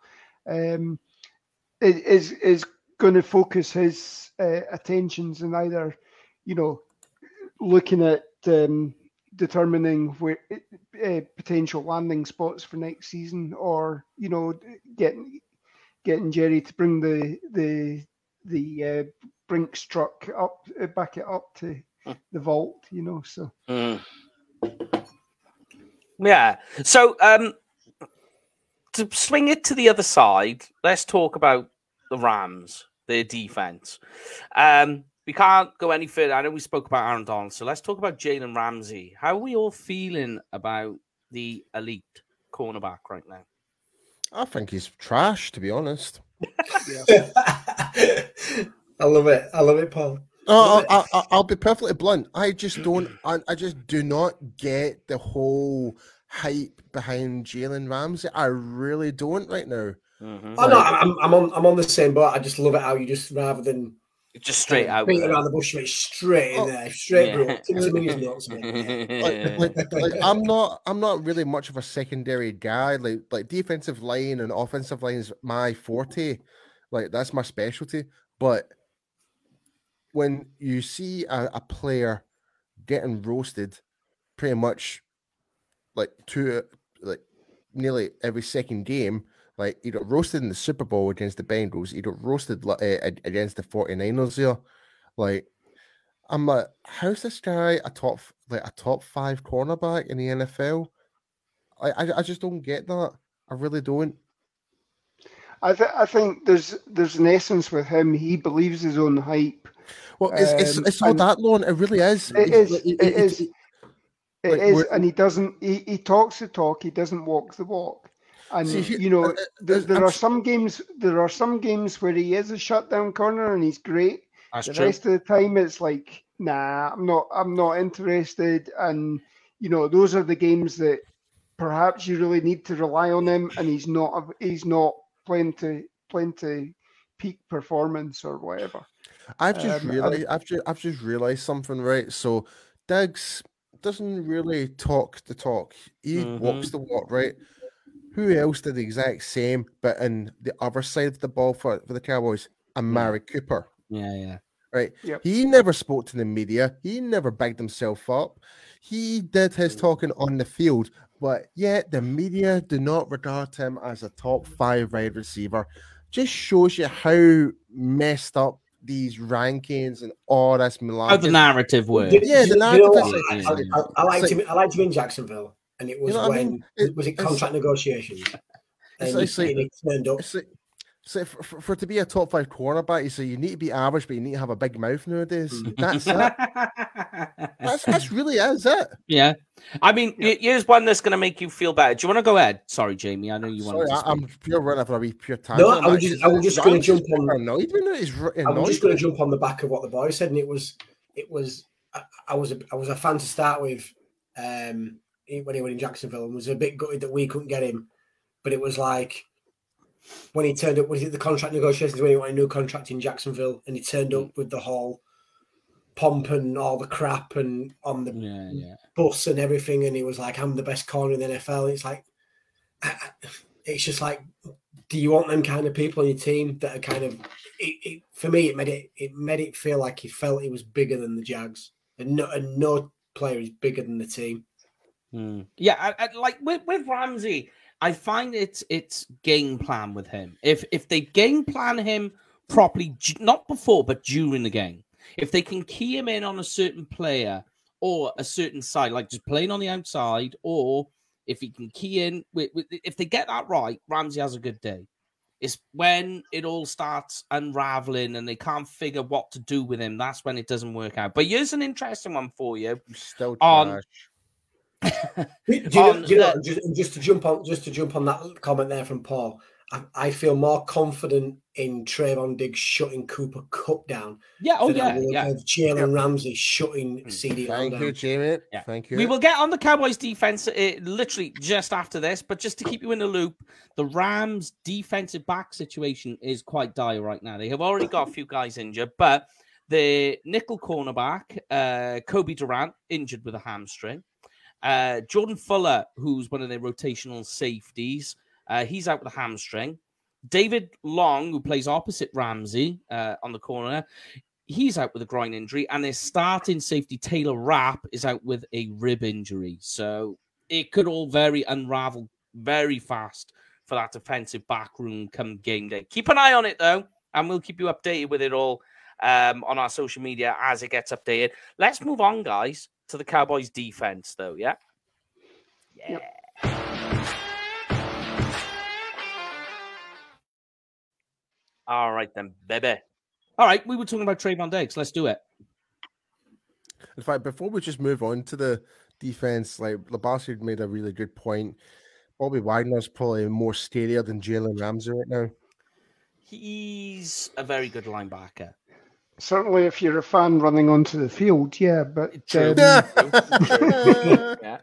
um, it is is going to focus his uh, attentions in either, you know, looking at um, determining where uh, potential landing spots for next season, or you know, getting getting Jerry to bring the the the uh, Brinks truck up, uh, back it up to hmm. the vault, you know. So, mm. yeah. So, um, to swing it to the other side, let's talk about the Rams, their defense. Um, we can't go any further. I know we spoke about Aaron Donald, so let's talk about Jalen Ramsey. How are we all feeling about the elite cornerback right now? I think he's trash, to be honest. I love it. I love it, Paul. Oh, I, will be perfectly blunt. I just don't. I, I, just do not get the whole hype behind Jalen Ramsey. I really don't right now. Mm-hmm. Oh no, I'm, I'm on. I'm on the same boat. I just love it how you just rather than just straight out. Beat around the bush, mate. Straight in oh, there, straight yeah. like, like, like, I'm not, I'm not really much of a secondary guy. Like, like defensive line and offensive line is my forte. Like that's my specialty. But when you see a, a player getting roasted, pretty much like two, like nearly every second game, like he got roasted in the Super Bowl against the Bengals. He got roasted uh, against the 49ers here. Like, I'm like, how's this guy a top like a top five cornerback in the NFL? I I, I just don't get that. I really don't. I th- I think there's there's an essence with him. He believes his own hype. Well, it's um, it's, it's not that long. It really is. It is. It, it, it is. It like, is, and he doesn't. He, he talks the talk. He doesn't walk the walk. And See, you know, uh, uh there, there are some games. There are some games where he is a shutdown corner and he's great. That's the true. rest of the time, it's like, nah, I'm not. I'm not interested. And you know, those are the games that perhaps you really need to rely on him, and he's not. He's not playing to playing to peak performance or whatever. I've just um, realized. I've just, I've just realized something. Right, so Diggs doesn't really talk the talk. He mm-hmm. walks the walk, right? Who else did the exact same, but in the other side of the ball for, for the Cowboys? Amari yeah. Cooper. Yeah, yeah. right? Yep. He never spoke to the media. He never bagged himself up. He did his mm. talking on the field, but yet the media do not regard him as a top five wide receiver. Just shows you how messed up these rankings and all this How the narrative works. Yeah, the You know narrative what? is- I, I, I liked It's him. I liked him in Jacksonville, and it was know what I when mean? It- was it it's- contract negotiations, and, It's- it's like- and it turned up. It's like, so for, for, for to be a top five cornerback, you say you need to be average, but you need to have a big mouth nowadays. Mm. That's it. That's, that's really is it. yeah. I mean, Yeah. y- here's one that's going to make you feel better. Do you want to go ahead? Sorry, Jamie. I know you Sorry, wanted to I, speak. I'm pure running for a wee pure tangent. I was just- I was just gonna jump on- Annoyed with it. He's r- I'm annoyed just going to jump on the back of what the boy said, and it was, it was, I, I was, a, I was a fan to start with, um, when he went in Jacksonville, and was a bit gutted that we couldn't get him, but it was like when he turned up, was it the contract negotiations when he wanted a new contract in Jacksonville, and he turned up mm. with the whole pomp and all the crap and on the Yeah, yeah. bus and everything, and he was like, "I'm the best corner in the NFL." And it's like, it's just like, do you want them kind of people on your team that are kind of? It, it, for me, it made it it made it feel like he felt he was bigger than the Jags, and no, and no player is bigger than the team. Hmm. Yeah, I, I, like with, with Ramsey, I find it's it's game plan with him. If if they game plan him properly, not before but during the game, if they can key him in on a certain player or a certain side, like just playing on the outside, or if he can key in, if they get that right, Ramsey has a good day. It's when it all starts unraveling and they can't figure what to do with him. That's when it doesn't work out. But here's an interesting one for you. Still on- trash. Do you know, you know just, just to jump on, just to jump on that comment there from Paul, I, I feel more confident in Trevon Diggs shutting Cooper Kupp down Yeah, oh than yeah, would yeah. Jalen Ramsey shutting CeeDee Lamb Thank you, Jamie. Yeah. Thank you. We will get on the Cowboys defense uh, literally just after this, but just to keep you in the loop, the Rams defensive back situation is quite dire right now. They have already got a few guys injured, but the nickel cornerback, uh, Cobie Durant, injured with a hamstring. Uh, Jordan Fuller, who's one of their rotational safeties, uh, he's out with a hamstring. David Long, who plays opposite Ramsey uh, on the corner, he's out with a groin injury, and their starting safety Taylor Rapp is out with a rib injury. So it could all very unravel very fast for that defensive back room come game day. Keep an eye on it though, and we'll keep you updated with it all um, on our social media as it gets updated. Let's move on, guys, to the Cowboys defense, though. Yeah. Yeah. All right then, baby. All right, we were talking about Trevon Diggs. Let's do it. In fact, before we just move on to the defense, like Labassi made a really good point. Bobby Wagner's probably more scarier than Jalen Ramsey right now. He's a very good linebacker. Certainly, if you're a fan running onto the field, yeah. But True. um, Yeah.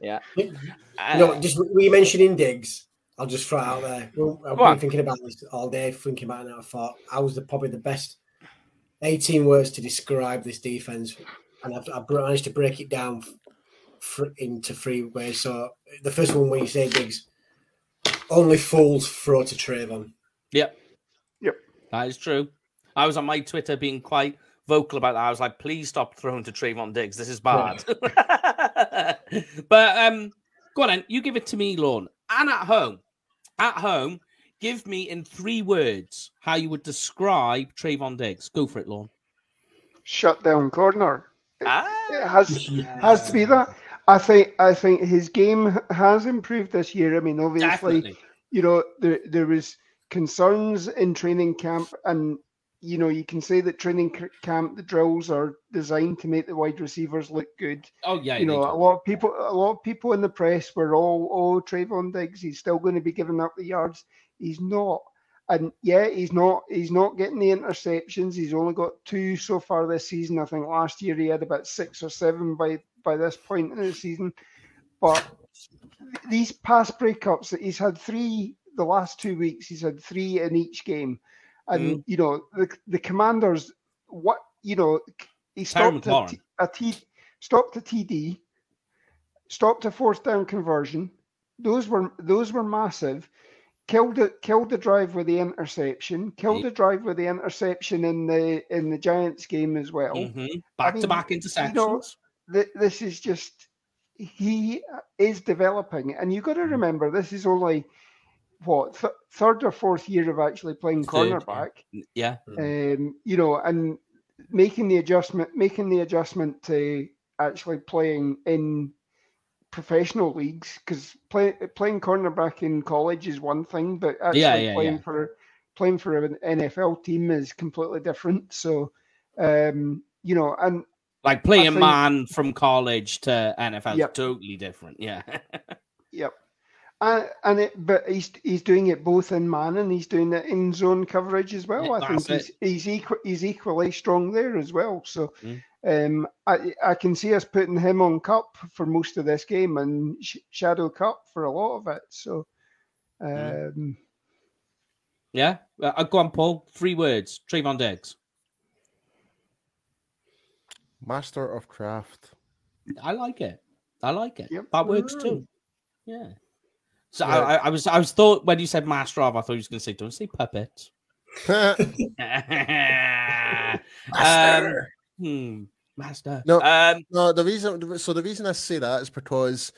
Yeah. You Uh, know, just were you mentioning Diggs? I'll just throw it out there. Well, I've Go on. been thinking about this all day, thinking about it. And I thought I was the, probably the best 18 words to describe this defense, and I've, I've managed to break it down f- into three ways. So the first one, when you say Diggs, only fools throw to Trevon. Yep. Yep. That is true. I was on my Twitter being quite vocal about that. I was like, please stop throwing to Trevon Diggs. This is bad. but um, go on then. You give it to me, Lorne. And at home, at home, give me in three words how you would describe Trevon Diggs. Go for it, Lorne. shut down corner. Ah, It has has to be that. I think I think his game has improved this year. I mean, obviously, definitely. you know, there there was concerns in training camp, and you know, you can say that training camp the drills are designed to make the wide receivers look good. Oh yeah, you know, a lot of people, a lot of people in the press were all, "Oh, Trevon Diggs, he's still going to be giving up the yards." He's not, and yeah, he's not. He's not getting the interceptions. He's only got two so far this season. I think last year he had about six or seven by by this point in the season. But these pass breakups that he's had three the last two weeks, he's had three in each game, and you know the the commanders. What you know, he stopped a, t- a T, stopped a TD, stopped a fourth down conversion. Those were those were massive. killed it, killed the drive with the interception, killed Yeah. the drive with the interception in the in the Giants game as well. Mhm. Back to back mean, interceptions. you know, Th- This is just he is developing, and you got to remember this is only what th- third or fourth year of actually playing Third, cornerback. yeah. um, you know, and making the adjustment, making the adjustment to actually playing in professional leagues because play, playing cornerback in college is one thing, but actually Yeah, yeah, playing yeah. for playing for an NFL team is completely different. So, um, you know, and Like playing think- man from college to NFL is totally different. Yeah. Yep. And, and it, but he's he's doing it both in man and he's doing it in zone coverage as well. Yeah, I think that's he's he's, equal, he's equally strong there as well. So Mm. um, I I can see us putting him on Kupp for most of this game and sh- shadow Kupp for a lot of it. So Mm. um, yeah. Uh, go on, Paul. Three words. Trevon Diggs. Master of craft. I like it. I like it. Yep. That works too. Yeah. So Yeah. I, I, was I was thought when you said master of, I thought you was going to say don't say puppet. um, Master. hmm, master. No. Um, no, the reason so the reason I say that is because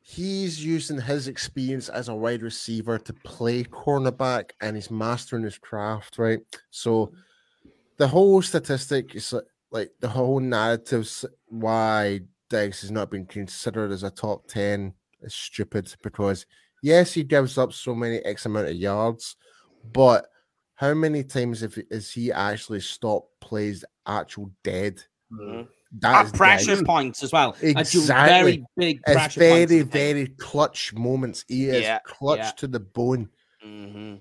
he's using his experience as a wide receiver to play cornerback and he's mastering his craft, right? So the whole statistic is like- like the whole narratives why Diggs has not been considered as a top 10 is stupid because yes, he gives up so many X amount of yards, but how many times have, has he actually stopped plays actual dead? Mm. That at pressure Diggs. points as well. Exactly. very big It's pressure very, points. in the game. very clutch moments. He is Yeah, clutch yeah. to the bone. Mhm.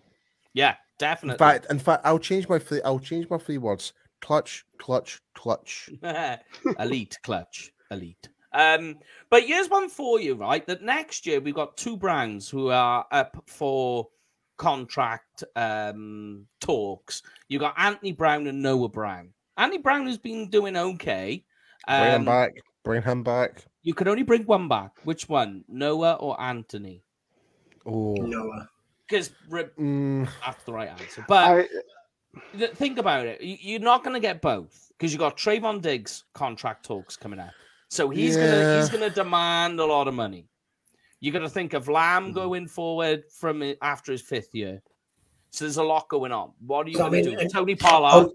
Yeah, definitely. In fact, in fact, I'll change my three. I'll change my three words: clutch, clutch, clutch. elite clutch, elite. Um, but here's one for you, right? That next year we've got two Browns who are up for contract um talks. You got Anthony Brown and Noah Brown. Anthony Brown has been doing okay. Bring him Um, back. Bring him back. You can only bring one back. Which one, Noah or Anthony? Oh, Noah. Because mm, that's the right answer. But I, th- think about it. You- You're not going to get both because you've got Trevon Diggs contract talks coming up. So he's gonna he's gonna demand a lot of money. You got to think of. Lamb hmm. going forward from after his fifth year. So there's a lot going on. What are you So, I going to do? and- Tony Pollard.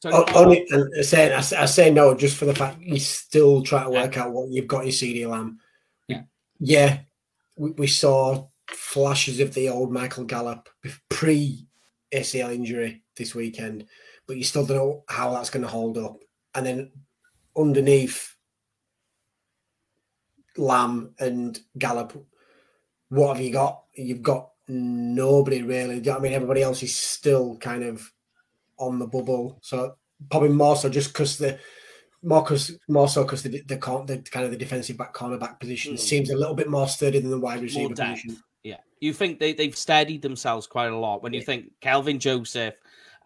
Tony oh, Pollard. only uh, uh, and I say I say- I say no just for the fact he's still trying to work out what you've got in CeeDee Lamb. Yeah. Yeah, we, we saw flashes of the old Michael Gallup pre ACL injury this weekend, but you still don't know how that's going to hold up. And then underneath Lamb and Gallup, what have you got? You've got nobody really. Do you know what I mean, everybody else is still kind of on the bubble. So probably more so just because the more cause, more so because the the, the kind of the defensive back cornerback position Mm. seems a little bit more sturdy than the wide receiver position. Yeah, you think they they've steadied themselves quite a lot when you Yeah. think Kelvin Joseph,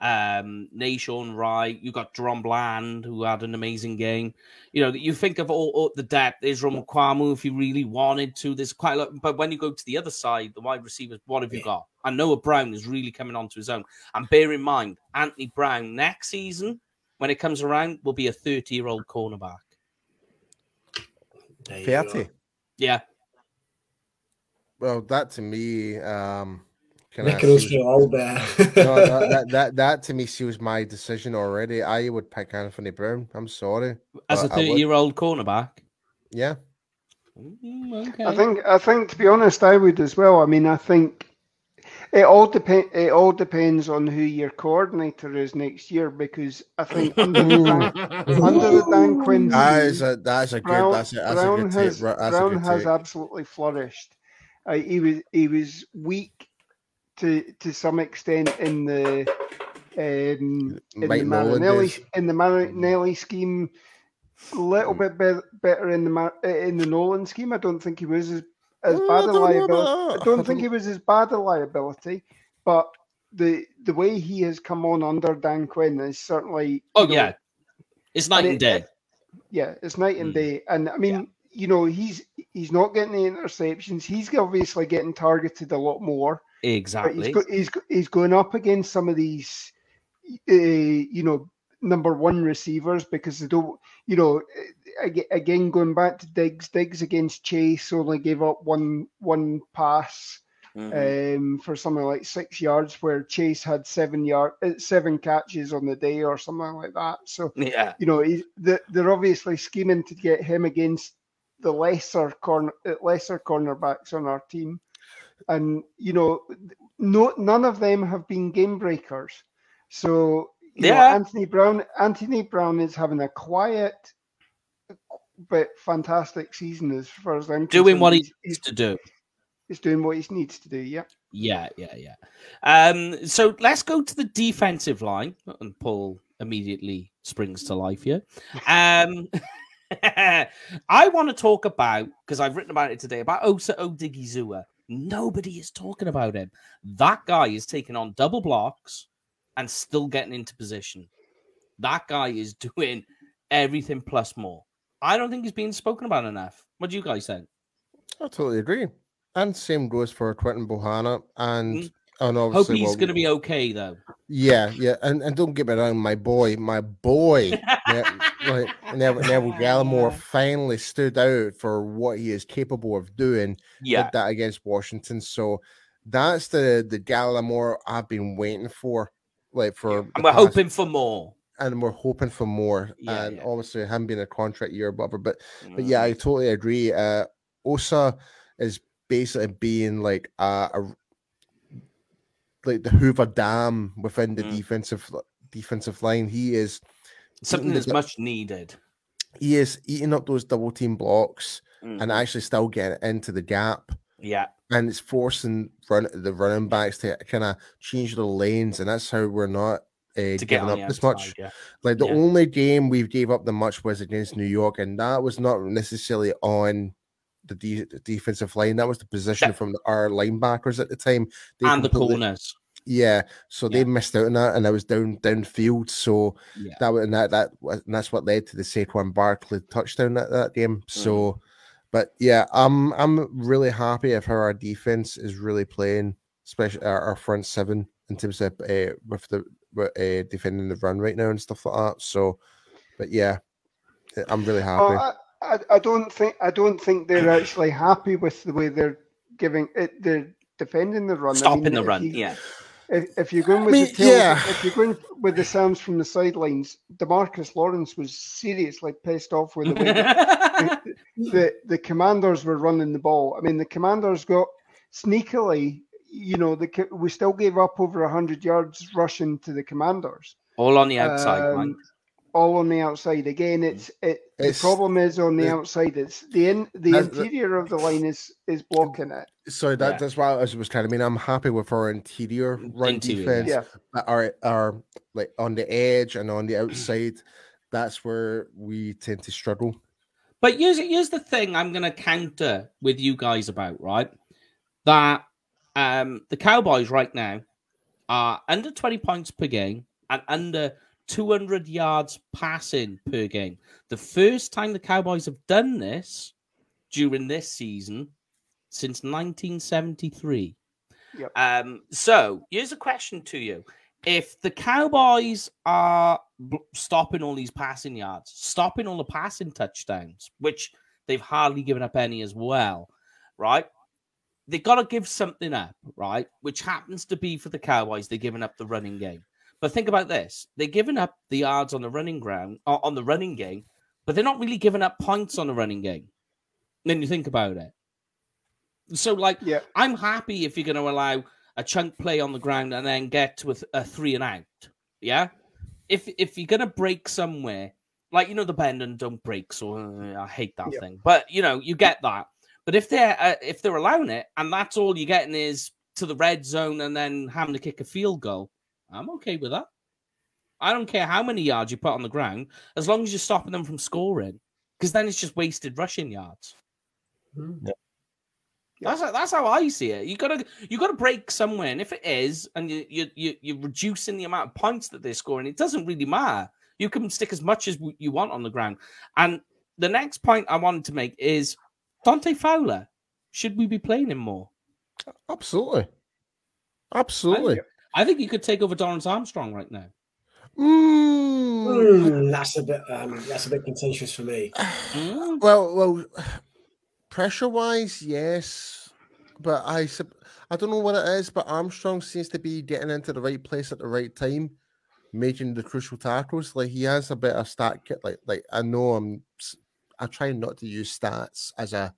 um, Nahshon Wright, you got Jerome Bland who had an amazing game. You know, you think of all, all the depth. Israel Mukuamu, if you really wanted to, there's quite a lot. But when you go to the other side, the wide receivers, what have you Yeah. got? And Noah Brown is really coming onto his own. And bear in mind, Anthony Brown next season, when it comes around, will be a 30 year old cornerback. There thirty. Yeah, Well, that to me, um, can I Making us see- feel old there. no, that, that, that that to me seals my decision already. I would pick Anthony Brown. I'm sorry. as a But I would- 30 year old cornerback. Yeah. Mm, okay. I think I think to be honest, I would as well. I mean, I think it all depend. It all depends on who your coordinator is next year because I think under the Dan, under the Dan Quinn That scheme, is a that's a good Brown, that's a, that's a good has take. That's Brown has absolutely flourished. Uh, he was he was weak to to some extent in the um, in Mike the Nolan Marinelli days. in the Marinelli scheme. A little bit be- better in the Mar- uh, in the Nolan scheme. I don't think he was as, as Oh, bad a liability. I don't think he was as bad a liability, but the the way he has come on under Dan Quinn is certainly. Oh you know, yeah, it's night and and it- day. it- yeah, it's night and Mm. day. And I mean, you know, he's he's not getting the interceptions. He's obviously getting targeted a lot more. Exactly. He's, go, he's he's going up against some of these, uh, you know, number one receivers because they don't, you know, again going back to Diggs. Diggs against Chase only gave up one one pass. Mm-hmm. Um, for something like six yards, where Chase had seven yard, uh, seven catches on the day, or something like that. So, yeah, you know, he, they're obviously scheming to get him against the lesser corner, uh, lesser cornerbacks on our team and you know, no, none of them have been game breakers. So yeah, know, Anthony Brown, Anthony Brown is having a quiet but fantastic season as far as I'm doing what he needs to do. He's doing what he needs to do. Yeah. Yeah, yeah, yeah. Um, so let's go to the defensive line, and Paul immediately springs to life here. Um, I want to talk about because I've written about it today about Osa Odighizuwa. Nobody is talking about him. That guy is taking on double blocks and still getting into position. That guy is doing everything plus more. I don't think he's being spoken about enough. What do you guys think? I totally agree. And same goes for Quinton Bohanna. And mm-hmm. And obviously, Hope he's well, going to be okay though. Yeah, yeah, and, and don't get me wrong, my boy, my boy, yeah, like Neville, Neville Gallimore finally stood out for what he is capable of doing. Yeah, that against Washington. So that's the the Gallimore I've been waiting for, like for. And we're past, hoping for more. And we're hoping for more. Yeah, and yeah. obviously, him being a contract year above but mm. but yeah, I mm. totally agree. Uh, Osa is basically being like a, a like the Hoover Dam within the mm. defensive defensive line. He is something that's the, much needed. He is eating up those double team blocks mm. and actually still getting into the gap. Yeah. And it's forcing run the running backs to kind of change the lanes, and that's how we're not uh, giving up this much. Yeah. Like the yeah. only game we've gave up the much was against New York, and that was not necessarily on the, de- the defensive line. That was the position yeah. from our linebackers at the time. They and the corners. Yeah, so yeah. they missed out on that, and I was down downfield. So yeah. that and that that and that's what led to the Saquon Barkley touchdown at that game. So, mm. but yeah, I'm I'm really happy of how our defense is really playing, especially our, our front seven in terms of uh, with the uh, defending the run right now and stuff like that. So, but yeah, I'm really happy. Oh, I, I don't think I don't think they're actually happy with the way they're giving it. They're defending the run, stopping I mean, the run. He, yeah, if, if you're going with I mean, the tails, yeah. if you're going with the sounds from the sidelines, Demarcus Lawrence was seriously pissed off with the way the, the, the Commanders were running the ball. I mean, the Commanders got sneakily, you know, the we still gave up over hundred yards rushing to the Commanders. All on the outside, um, all on the outside. Again, it's it. It's, the problem is on the outside. It's the in the interior of the line is is blocking it. So that, yeah. that's why I was, was trying to mean I'm happy with our interior run interior, defense. Yeah. Our our like on the edge and on the outside, that's where we tend to struggle. But here's here's the thing I'm gonna counter with you guys about, right? That um the Cowboys right now are under 20 points per game and under 200 yards passing per game. The first time the Cowboys have done this during this season since 1973. Yep. Um, so here's a question to you. If the Cowboys are stopping all these passing yards, stopping all the passing touchdowns, which they've hardly given up any as well, right? They've got to give something up, right? Which happens to be for the Cowboys, they're giving up the running game. But think about this: they're giving up the yards on the running ground uh, on the running game, but they're not really giving up points on the running game. Then you think about it. So, like, yeah. I'm happy if you're going to allow a chunk play on the ground and then get to a, a three and out. Yeah. If if you're going to break somewhere, like you know the bend and don't break, so uh, I hate that yeah. thing. But you know you get that. But if they're uh, if they're allowing it and that's all you're getting is to the red zone and then having to kick a field goal, I'm okay with that. I don't care how many yards you put on the ground, as long as you're stopping them from scoring, because then it's just wasted rushing yards. Mm. Yeah. That's that's how I see it. You gotta you gotta break somewhere, and if it is, and you you, you you're reducing the amount of points that they're scoring, it doesn't really matter. You can stick as much as you want on the ground. And the next point I wanted to make is Dante Fowler. Should we be playing him more? Absolutely. Absolutely. I think he could take over Dorance Armstrong right now. Mm. Mm, that's a bit um, that's a bit contentious for me. Mm. Well, well, pressure wise, yes, but I I don't know what it is, but Armstrong seems to be getting into the right place at the right time, making the crucial tackles. Like he has a bit of stat kit. Like like I know I'm s- I try not to use stats as a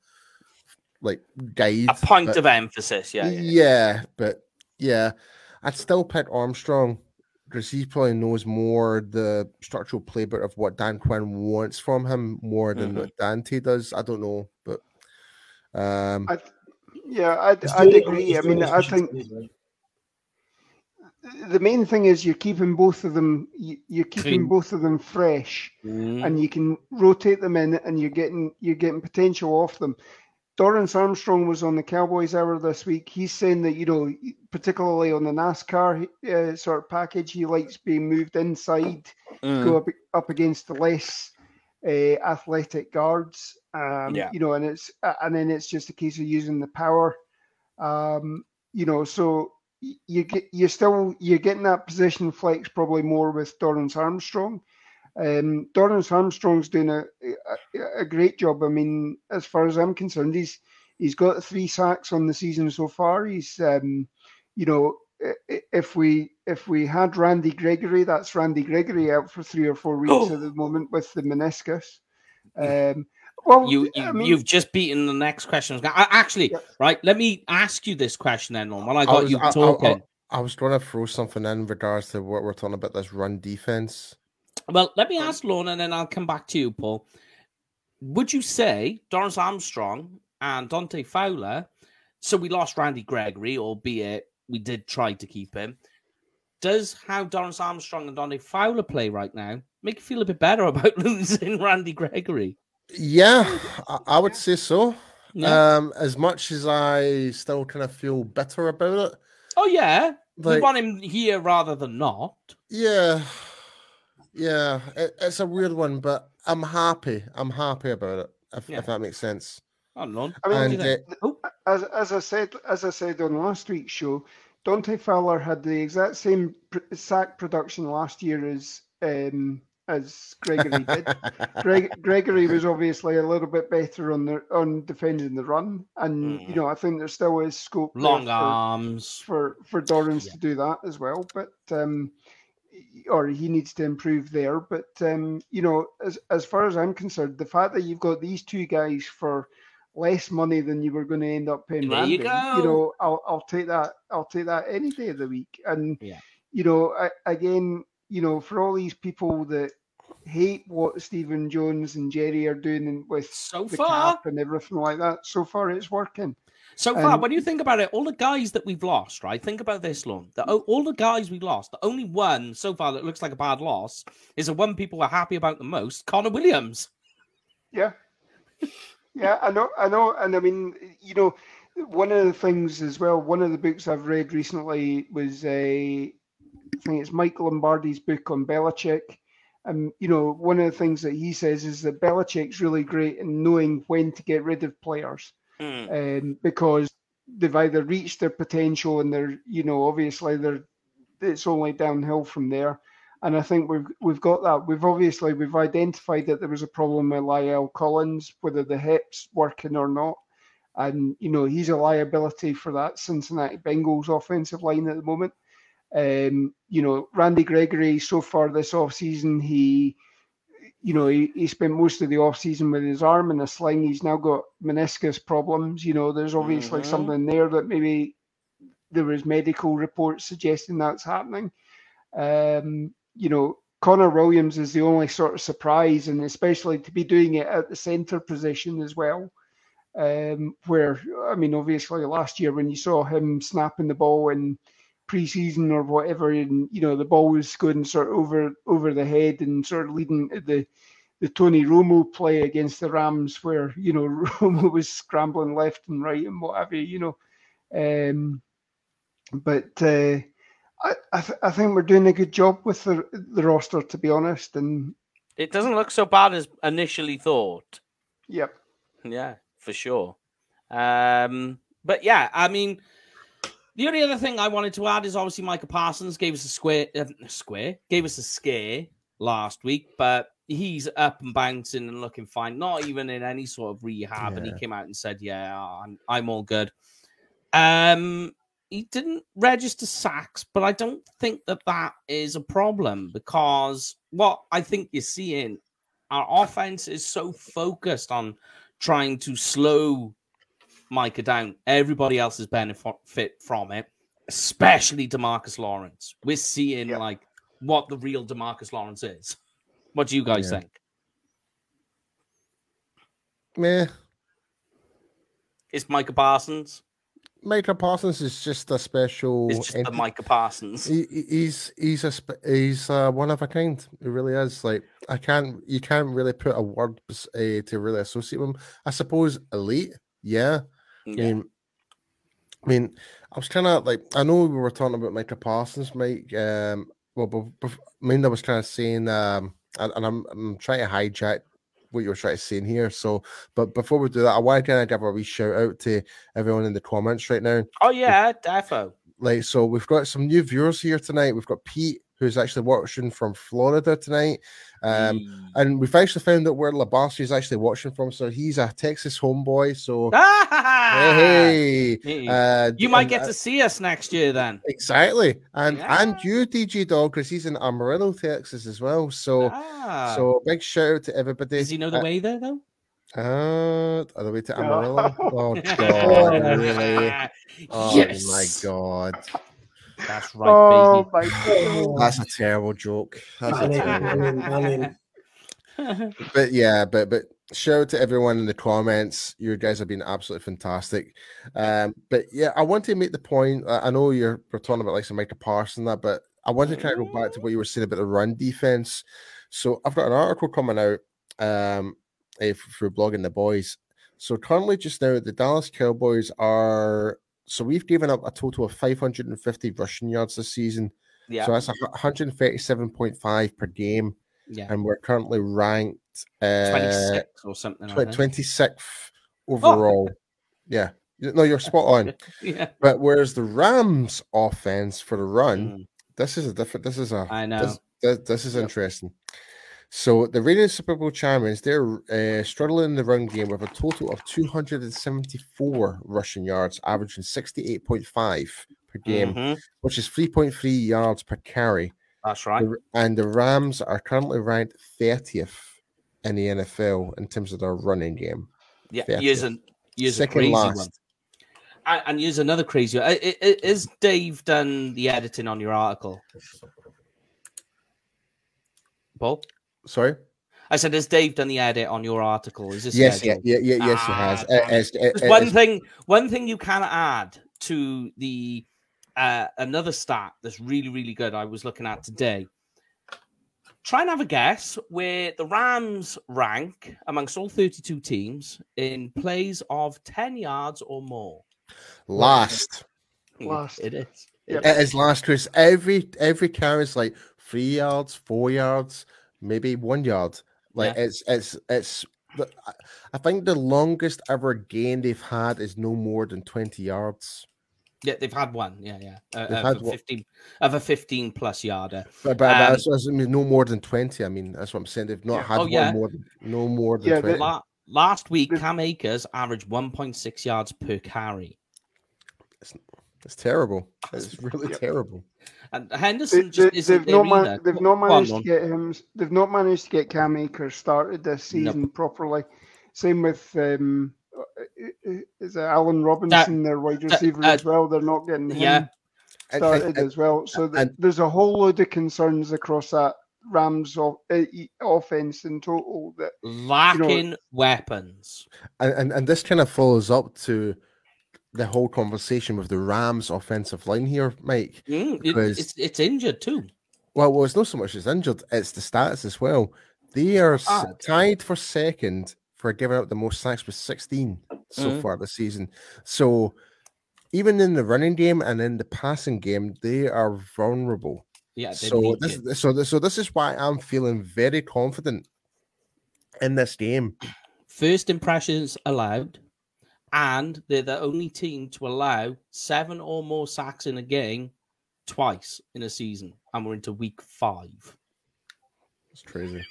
like guide. A point but- of emphasis, yeah. yeah. yeah, but yeah, I'd still pick Armstrong because he probably knows more the structural playbook of what Dan Quinn wants from him more than Mhm. what Dante does. I don't know, but um, I, yeah, I'd, I'd doing it- agree. I mean, I think the main thing is you're keeping both of them. you- You're keeping Clean. both of them fresh, Mm. and you can rotate them in, and you're getting you're getting potential off them. Dorance Armstrong was on the Cowboys Hour this week. He's saying that you know, particularly on the NASCAR uh, sort of package, he likes being moved inside, Mm. go up up against the less uh, athletic guards. Um, Yeah. You know, and it's uh, and then it's just a case of using the power. Um, you know, so you get you're still you're getting that position flex probably more with Dorance Armstrong. Um, Dorance Armstrong's doing a, a a great job. I mean, as far as I'm concerned, he's he's got three sacks on the season so far. He's um, you know, i- i- if we if we had Randy Gregory, that's Randy Gregory out for three or four weeks Oh. at the moment with the meniscus. Um, well, You, you I mean, you've just beaten the next question. I, actually, Yeah. right? Let me ask you this question then, Norm. While I I was- you I- I- talking. I was going to throw something in regards to what we're talking about this run defense. Well, let me ask Lorna, and then I'll come back to you, Paul. Would you say Dorance Armstrong and Dante Fowler? So we lost Randy Gregory, albeit we did try to keep him. Does how Dorance Armstrong and Dante Fowler play right now make you feel a bit better about losing Randy Gregory? Yeah, I, I would say so. Yeah. Um, as much as I still kind of feel bitter about it, oh yeah, we like want him here rather than not. yeah, yeah, it, it's a weird one, but I'm happy. I'm happy about it. If, Yeah. if that makes sense. I don't. I mean, What do you And uh, Oh, as as I said as I said on last week's show, Dante Fowler had the exact same pr- sack production last year as um, as Gregory did. Greg, Gregory was obviously a little bit better on the on defending the run, and you Mm. know I think there still is scope long for, arms. for for Dorance Yeah. to do that as well, but um, or he needs to improve there. But um, you know, as as far as I'm concerned, the fact that you've got these two guys for less money than you were going to end up paying There you Randy, go. know, I'll I'll take that. I'll take that any day of the week. And Yeah. you know, I, again, you know, for all these people that hate what Stephen Jones and Jerry are doing with So the far, cap and everything like that, so far it's working. So far, Um, when you think about it, all the guys that we've lost, right? Think about this, Lon. The, all the guys we've lost, the only one so far that looks like a bad loss is the one people are happy about the most, Connor Williams. Yeah. Yeah, I know, I know, and I mean, you know, one of the things as well. One of the books I've read recently was a, I think it's Mike Lombardi's book on Belichick, and you know, one of the things that he says is that Belichick's really great in knowing when to get rid of players, um, because they've either reached their potential and they're, you know, obviously they're, it's only downhill from there. And I think we've we've got that. We've obviously we've identified that there was a problem with La'el Collins, whether the hips working or not. And you know he's a liability for that Cincinnati Bengals offensive line at the moment. Um, you know Randy Gregory so far this offseason, he, you know he, he spent most of the off season with his arm in a sling. He's now got meniscus problems. You know there's obviously Mhm. something there that maybe there was medical reports suggesting that's happening. Um, you know, Connor Williams is the only sort of surprise, and especially to be doing it at the centre position as well. Um, where I mean, obviously last year when you saw him snapping the ball in pre-season or whatever, and you know the ball was going sort of over over the head and sort of leading to the the Tony Romo play against the Rams, where you know Romo was scrambling left and right and what have you, you know. Um, but uh, I I, th- I think we're doing a good job with the the roster, to be honest. And It doesn't look so bad as initially thought. yep, Yeah, for sure. Um, but yeah, I mean, The only other thing I wanted to add is obviously Micah Parsons gave us a square, uh, square, gave us a scare last week, but he's up and bouncing and looking fine. Not even in any sort of rehab, and he came out and said, "Yeah, I'm, I'm all good." Um, he didn't register sacks, but I don't think that that is a problem because what I think you're seeing, our offense is so focused on trying to slow Micah down. Everybody else is benefit from it, especially Demarcus Lawrence. We're seeing Yeah. like what the real Demarcus Lawrence is. What do you guys Yeah. think? Meh. It's Micah Parsons? Micah Parsons is just a special. It's just the. Micah Parsons. He, he- he's he's a sp- he's uh, one of a kind. He really is. Like I can't you can't really put a word uh, to really associate with him. I suppose elite. Yeah. I Yeah. mean, I mean, I was kind of like I know we were talking about Micah Parsons, Mike. Um, well, bef- I mean, I was kind of saying, um, and, and I'm I'm trying to hijack what you were trying to say in here. So, but before we do that, I want to kind of give a wee shout out to everyone in the comments right now. Oh yeah, defo. Like, so we've got some new viewers here tonight. We've got Pete, who's actually watching from Florida tonight. Um, Yee. and we've actually found out where Labassi is actually watching from. So he's a Texas homeboy. So hey, Hey. uh, you might and, get uh, to see us next year then. exactly, and and Yeah. you, DJ Dog, because he's in Amarillo, Texas as well. So Ah. so big shout out to everybody. does he know the way there though? Uh, all the way to Yeah. Amarillo. Oh God, really? Oh yes. my God, That's right, oh baby. my god. that's a terrible joke. That's a terrible ban him, ban him. but yeah, but but shout out to everyone in the comments. You guys have been absolutely fantastic. Um, but yeah, I want to make the point. I I know you're we're talking about like some Micah Parsons and that, but I want to kind of go back to what you were saying about the run defense. So I've got an article coming out um eh, through blogging the boys. So currently, just now, the Dallas Cowboys are. So we've given up a total of 550 rushing yards this season. yeah, So that's 137.5 per game yeah. and we're currently ranked uh, 26 or something. Tw- 26th overall. Yeah, no, you're spot on. yeah. But whereas the Rams' offense for the run, Mm, this is a different. This is a. I know. This, this, this is Yep. interesting. So the reigning Super Bowl champions, they're uh, struggling in the run game with a total of 274 rushing yards, averaging 68.5 per game, mhm, which is 3.3 yards per carry. That's right. And the Rams are currently ranked 30th in the NFL in terms of their running game. Yeah, 30th. use a Second crazy last. one. And, and use another crazy one. Is Dave done the editing on your article? Paul? Sorry. I said, has Dave done the edit on your article? Is this Yes, yeah, scheduled? yeah, yeah, yes, he Ah, has. damn Uh, it. as- uh, one as- thing, one thing you can add to the uh, another stat that's really, really good. I was looking at today. Try and have a guess where the Rams rank amongst all 32 teams in plays of 10 yards or more. last. Last. It is. Yep. It is last, Chris. Every every carry is like three yards, four yards, maybe one yard. Like it's it's it's. I- I think the longest ever gain they've had is no more than twenty yards. Yeah, they've had one. Yeah, yeah. Uh, They've of, had a 15, of a 15 plus yarder. But, but, but Um, that's, that's- I mean, no more than twenty. I mean, that's what I'm saying. They've not Yeah. had Oh, one yeah. more than no more than Yeah, twenty. La- last week, The- Cam Akers averaged 1.6 yards per carry. It's terrible. It's really Yep. terrible. And They, Henderson just they, isn't have there not man- they've not go on, managed to get him. They've not managed to get Cam Akers started this Nope. season properly. Same with um, uh, uh, is it Allen Robinson, their wide receiver uh, as well? They're not getting him Yeah. And- and- started and- as well. So th- and- there's a whole load of concerns across that Rams of, uh, e- offense in total. That Lacking weapons. and, and and this kind of follows up to the whole conversation with the Rams offensive line here, Mike. Mm, Because- it's, it's injured too. Well, well, it's not so much as injured; it's the stats as well. They are Bad. tied for second for giving up the most sacks with 16 so Mhm. far this season. So even in the running game and in the passing game, they are vulnerable. Yeah, they So this, it. so this, so this is why I'm feeling very confident in this game. first impressions allowed and they're the only team to allow seven or more sacks in a game twice in a season, and we're into week five. It's crazy.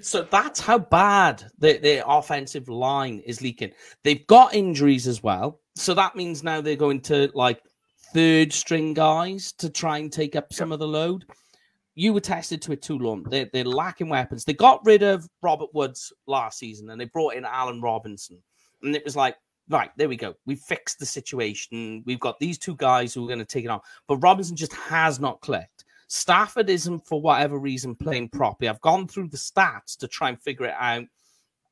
So that's how bad the, offensive line is leaking. They've got injuries as well. So that means now they're going to like third string guys to try and take up some of the load. You were tested to it too long. They're, they're lacking weapons. They got rid of Robert Woods last season and they brought in Allen Robinson. And it was like, right, there we go. We fixed the situation. We've got these two guys who are going to take it on. But Robinson just has not clicked. Stafford isn't, for whatever reason, playing properly. I've gone through the stats to try and figure it out.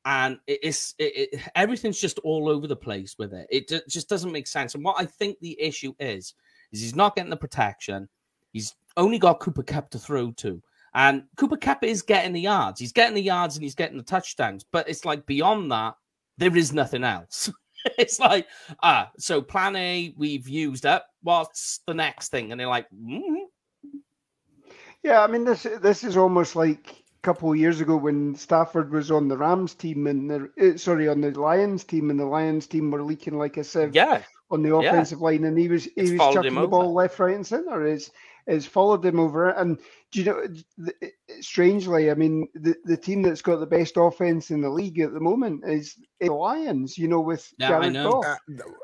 And it's it, it, everything's just all over the place with it. It just doesn't make sense. And what I think the issue is, is he's not getting the protection. He's only got Cooper Kupp to throw to. And Cooper Kupp is getting the yards. He's getting the yards and he's getting the touchdowns. But it's like beyond that, there is nothing else. it's like, ah, so plan A, we've used up. What's the next thing? And they're like, mm-hmm. Yeah, I mean this this is almost like a couple of years ago when Stafford was on the Rams team and the uh, sorry on the Lions team and the Lions team were leaking like a sieve yeah on the offensive yeah. line and he was he It's was chucking the ball left, right, and centre. Is is followed him over and do you know strangely I mean the, the team that's got the best offense in the league at the moment is the Lions you know with Yeah, I Jared know. Goff. Uh,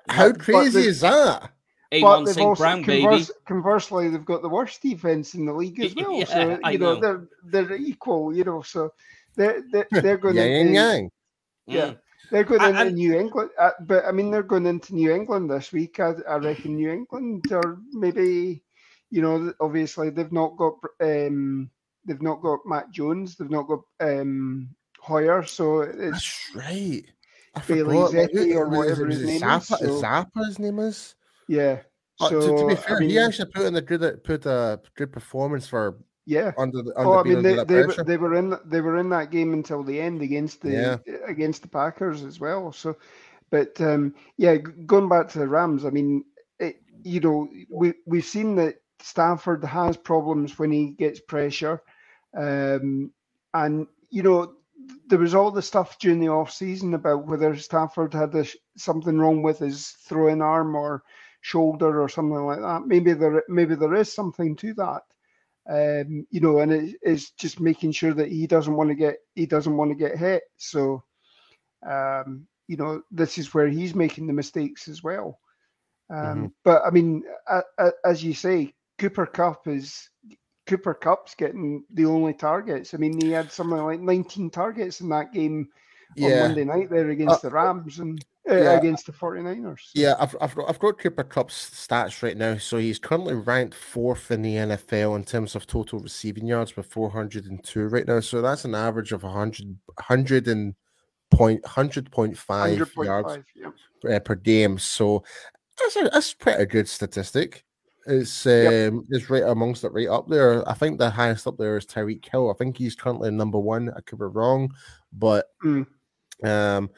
how but crazy the- is that? But A1 they've also Brown, baby. converse, conversely, they've got the worst defense in the league as well. Yeah, so I you know, know. they're they're equal. You know, so they're they're, they're going yang and into yang. yeah Mm. they're going into I'm- New England. Uh, but I mean, they're going into New England this week. I, I reckon New England or maybe you know obviously they've not got um they've not got Mac Jones. They've not got um Hoyer. So it's That's right. I Bailey who- or whatever his name is, Zappa, so- Zappa, his name is. yeah. Uh, So to, to be I fair, he actually put in a good put a good performance for yeah. under the under Oh, I mean, they, they, were, they were in they were in that game until the end against the Yeah. against the Packers as well. So, but um, yeah, going back to the Rams, I mean, it, you know, we we've seen that Stafford has problems when he gets pressure, um, and you know, there was all the stuff during the off season about whether Stafford had a, something wrong with his throwing arm or shoulder or something like that. Maybe there maybe there is something to that um, you know, and it, it's just making sure that he doesn't want to get he doesn't want to get hit. So, um, you know, this is where he's making the mistakes as well. Um, But I mean, a, a, as you say, Cooper Kupp is Cooper Kupp's getting the only targets. I mean, he had something like 19 targets in that game on Monday night there against the Rams and uh, yeah. against the 49ers. yeah. I've, I've got I've got Cooper Kupp's stats right now. So he's currently ranked fourth in the NFL in terms of total receiving yards with 402 right now. So that's an average of 100 100 and point 100.5 yards 100.5. Yeah. uh, per game. So that's a, that's pretty good statistic. It's Yep. um it's right amongst it right up there. I think the highest up there is Tyreek Hill. I think he's currently number one. I could be wrong, but Mm. um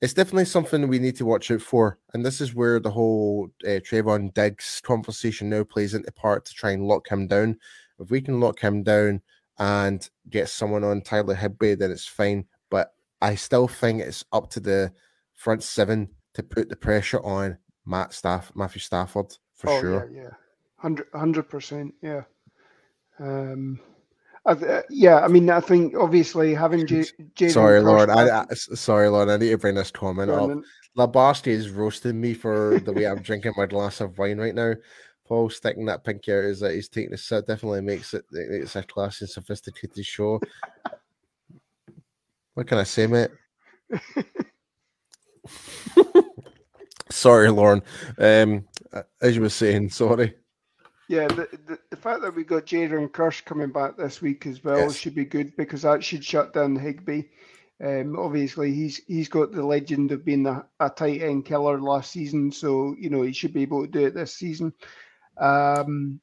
it's definitely something we need to watch out for. And this is where the whole uh, Trevon Diggs conversation now plays into part to try and lock him down. If we can lock him down and get someone on Tyler Higbee, then it's fine. But I still think it's up to the front seven to put the pressure on Matt Staff, Matthew Stafford for oh, sure. Yeah, yeah, hundred hundred percent. Yeah. Um, I, th- uh, yeah. I mean, I think obviously having J- Jalen Sorry, Lord. I, I sorry, Lord. I need to bring this comment up. then. Is roasting me for the way I'm drinking my glass of wine right now. Paul sticking that pinky out is that he's taking a sip definitely makes it It's a classy and sophisticated show. what can I say, mate? sorry, Lauren. Um, as you were saying, sorry. Yeah, the, the, the fact that we got Jayron Kearse coming back this week as well Yes. should be good because that should shut down Higbee. Um, obviously, he's he's got the legend of being a, a tight end killer last season, so you know he should be able to do it this season. Um,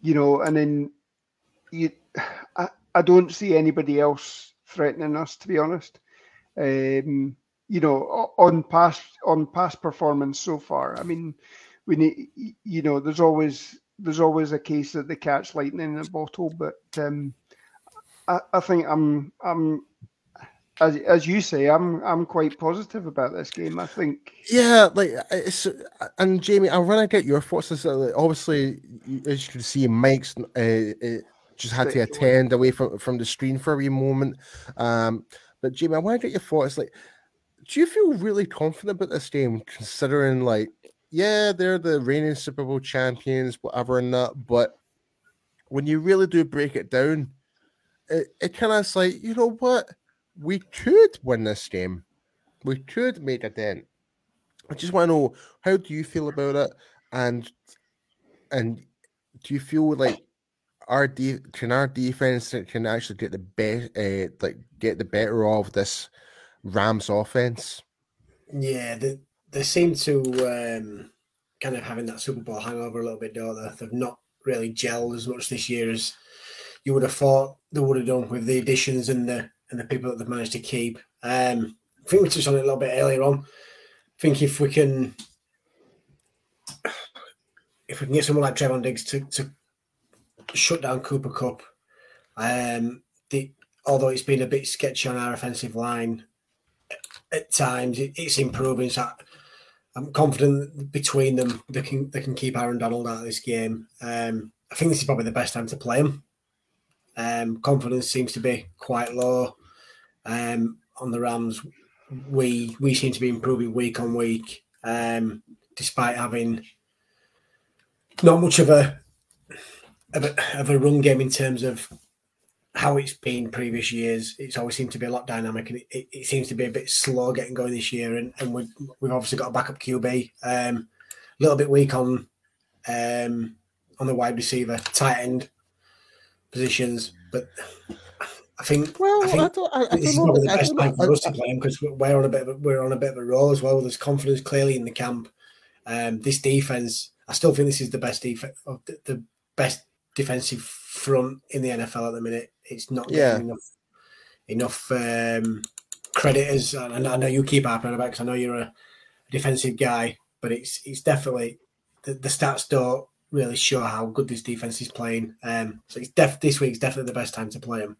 you know, and then you, I, I don't see anybody else threatening us, to be honest. Um, you know, on past on past performance so far. I mean, we need, you know, there's always there's always a case that they catch lightning in a bottle, but um, I, I think I'm I'm as as you say, I'm I'm quite positive about this game. I think. Yeah, like it's and Jamie, I want to get your thoughts. Is uh, obviously, as you can see, Mike's uh, just had to attend away from from the screen for a wee moment. Um, but Jamie, I want to get your thoughts. Like, do you feel really confident about this game, considering like, yeah, they're the reigning Super Bowl champions, whatever, and that, but when you really do break it down, it, it kind of like, you know what? We could win this game. We could make a dent. I just want to know how do you feel about it, and and do you feel like our de- can our defense can actually get the best, uh, like get the better of this Rams offense? Yeah, they they seem to um, kind of having that Super Bowl hangover a little bit, don't they? They've not really gelled as much this year as you would have thought they would have done with the additions and the and the people that they've managed to keep. Um, I think we touched on it a little bit earlier on. I think if we can if we can get someone like Trevon Diggs to, to shut down Cooper Kupp, um, the although it's been a bit sketchy on our offensive line at times, it, it's improving. So I'm confident between them they can they can keep Aaron Donald out of this game. Um, I think this is probably the best time to play him. Um, confidence seems to be quite low um, on the Rams. We we seem to be improving week on week, um, despite having not much of a, of a of a run game in terms of how it's been previous years. It's always seemed to be a lot dynamic, and it, it, it seems to be a bit slow getting going this year. And, and we've, we've obviously got a backup QB, um, a little bit weak on um, on the wide receiver, tight end positions, but. I think. Well, I think I don't, I, I this is don't know. probably the best time for us to play him because we're on a bit of a, we're on a bit of a roll as well. There's confidence clearly in the camp. Um, this defense, I still think this is the best defense, the, the best defensive front in the NFL at the minute. It's not getting enough enough um, credit as and I know you keep harping about because I know you're a defensive guy, but it's it's definitely the, the stats don't really show how good this defense is playing. Um, so it's def this week's definitely the best time to play him.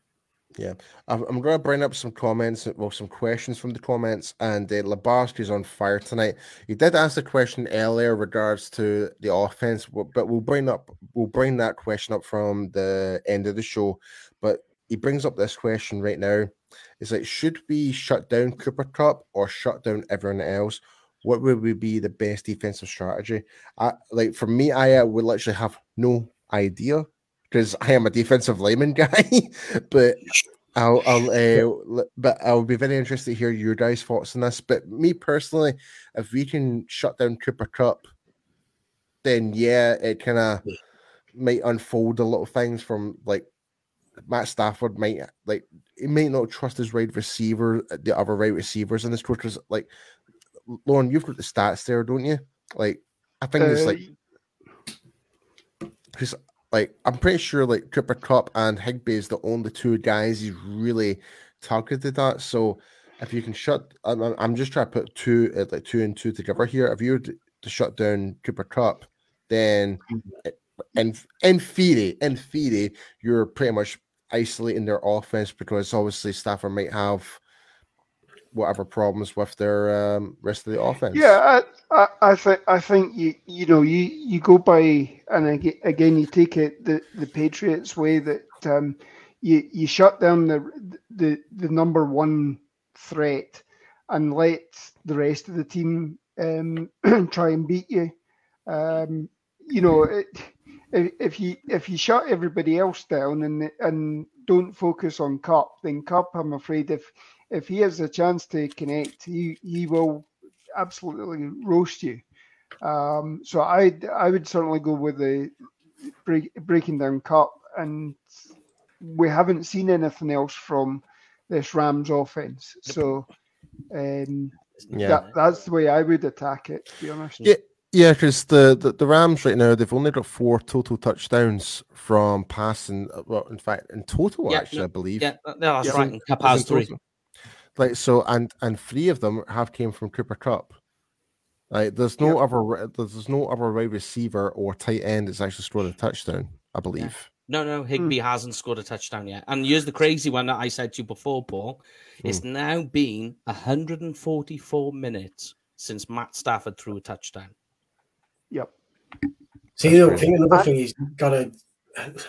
Yeah, I'm, going to bring up some comments, well, some questions from the comments, and uh, Labarski's on fire tonight. He did ask a question earlier regards to the offense, but we'll bring up we'll bring that question up from the end of the show. But he brings up this question right now: Is like, should we shut down Cooper Kupp or shut down everyone else? What would we be the best defensive strategy? I like for me, I uh, would literally have no idea because I am a defensive lineman guy, but I'll, I'll uh, but I'll be very interested to hear your guys' thoughts on this. But me personally, if we can shut down Cooper Kupp, then yeah, it kind of might unfold a lot of things from like Matt Stafford might like he might not trust his right receiver, the other right receivers in this because like Lauren, you've got the stats there, don't you? Like I think it's like because like I'm pretty sure like Cooper Kupp and Higbee is the only two guys he's really targeted at. So if you can shut, I'm, I'm just trying to put two uh, like two and two together here. If you were to, to shut down Cooper Kupp, then in in theory, in theory, you're pretty much isolating their offense because obviously Stafford might have whatever problems with their um, rest of the offense. Yeah, I, I, I think I think you you know you you go by and again, you take it the the Patriots way that um, you you shut down the the the number one threat and let the rest of the team um, try and beat you. Um, you know, it, if, if you if you shut everybody else down and and don't focus on Kupp, then Kupp, I'm afraid if if he has a chance to connect, he he will absolutely roast you. Um, so I I would certainly go with the break, breaking down Kupp, and we haven't seen anything else from this Rams offense. So um, yeah, that, that's the way I would attack it. To be honest. Yeah. Yeah, because the, the, the Rams right now they've only got four total touchdowns from passing. Well, in fact, in total, Yeah, actually, no, I believe. Yeah, no, that's Yeah. right. And Kupp It's in has three. total. Like so, and and three of them have came from Cooper Kupp. Like there's no Yeah. other there's no other wide receiver or tight end that's actually scored a touchdown. I believe. No, no, hmm. Higbee hasn't scored a touchdown yet. And here's the crazy one that I said to you before, Paul. Hmm. It's now been 144 minutes since Matt Stafford threw a touchdown. Yep. See, the other thing, another thing he's got to.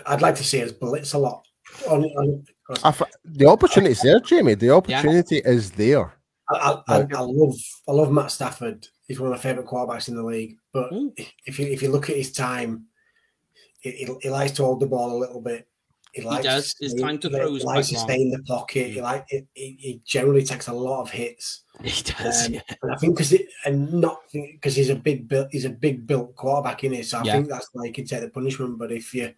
I'd like to see us blitz a lot. On, on, I f- the opportunity's there, Jamie. The opportunity is there. I, I, I, I love I love Matt Stafford. He's one of my favorite quarterbacks in the league. But Mm. if you if you look at his time, he, he, he likes to hold the ball a little bit. He, likes does. To His time to he throw is likes to quite stay in the pocket. He like he, he he generally takes a lot of hits. He does. Um, yeah. and I think because and not because he's a big built he's a big built quarterback in it. So I Yeah. think that's why he can take the punishment. But if you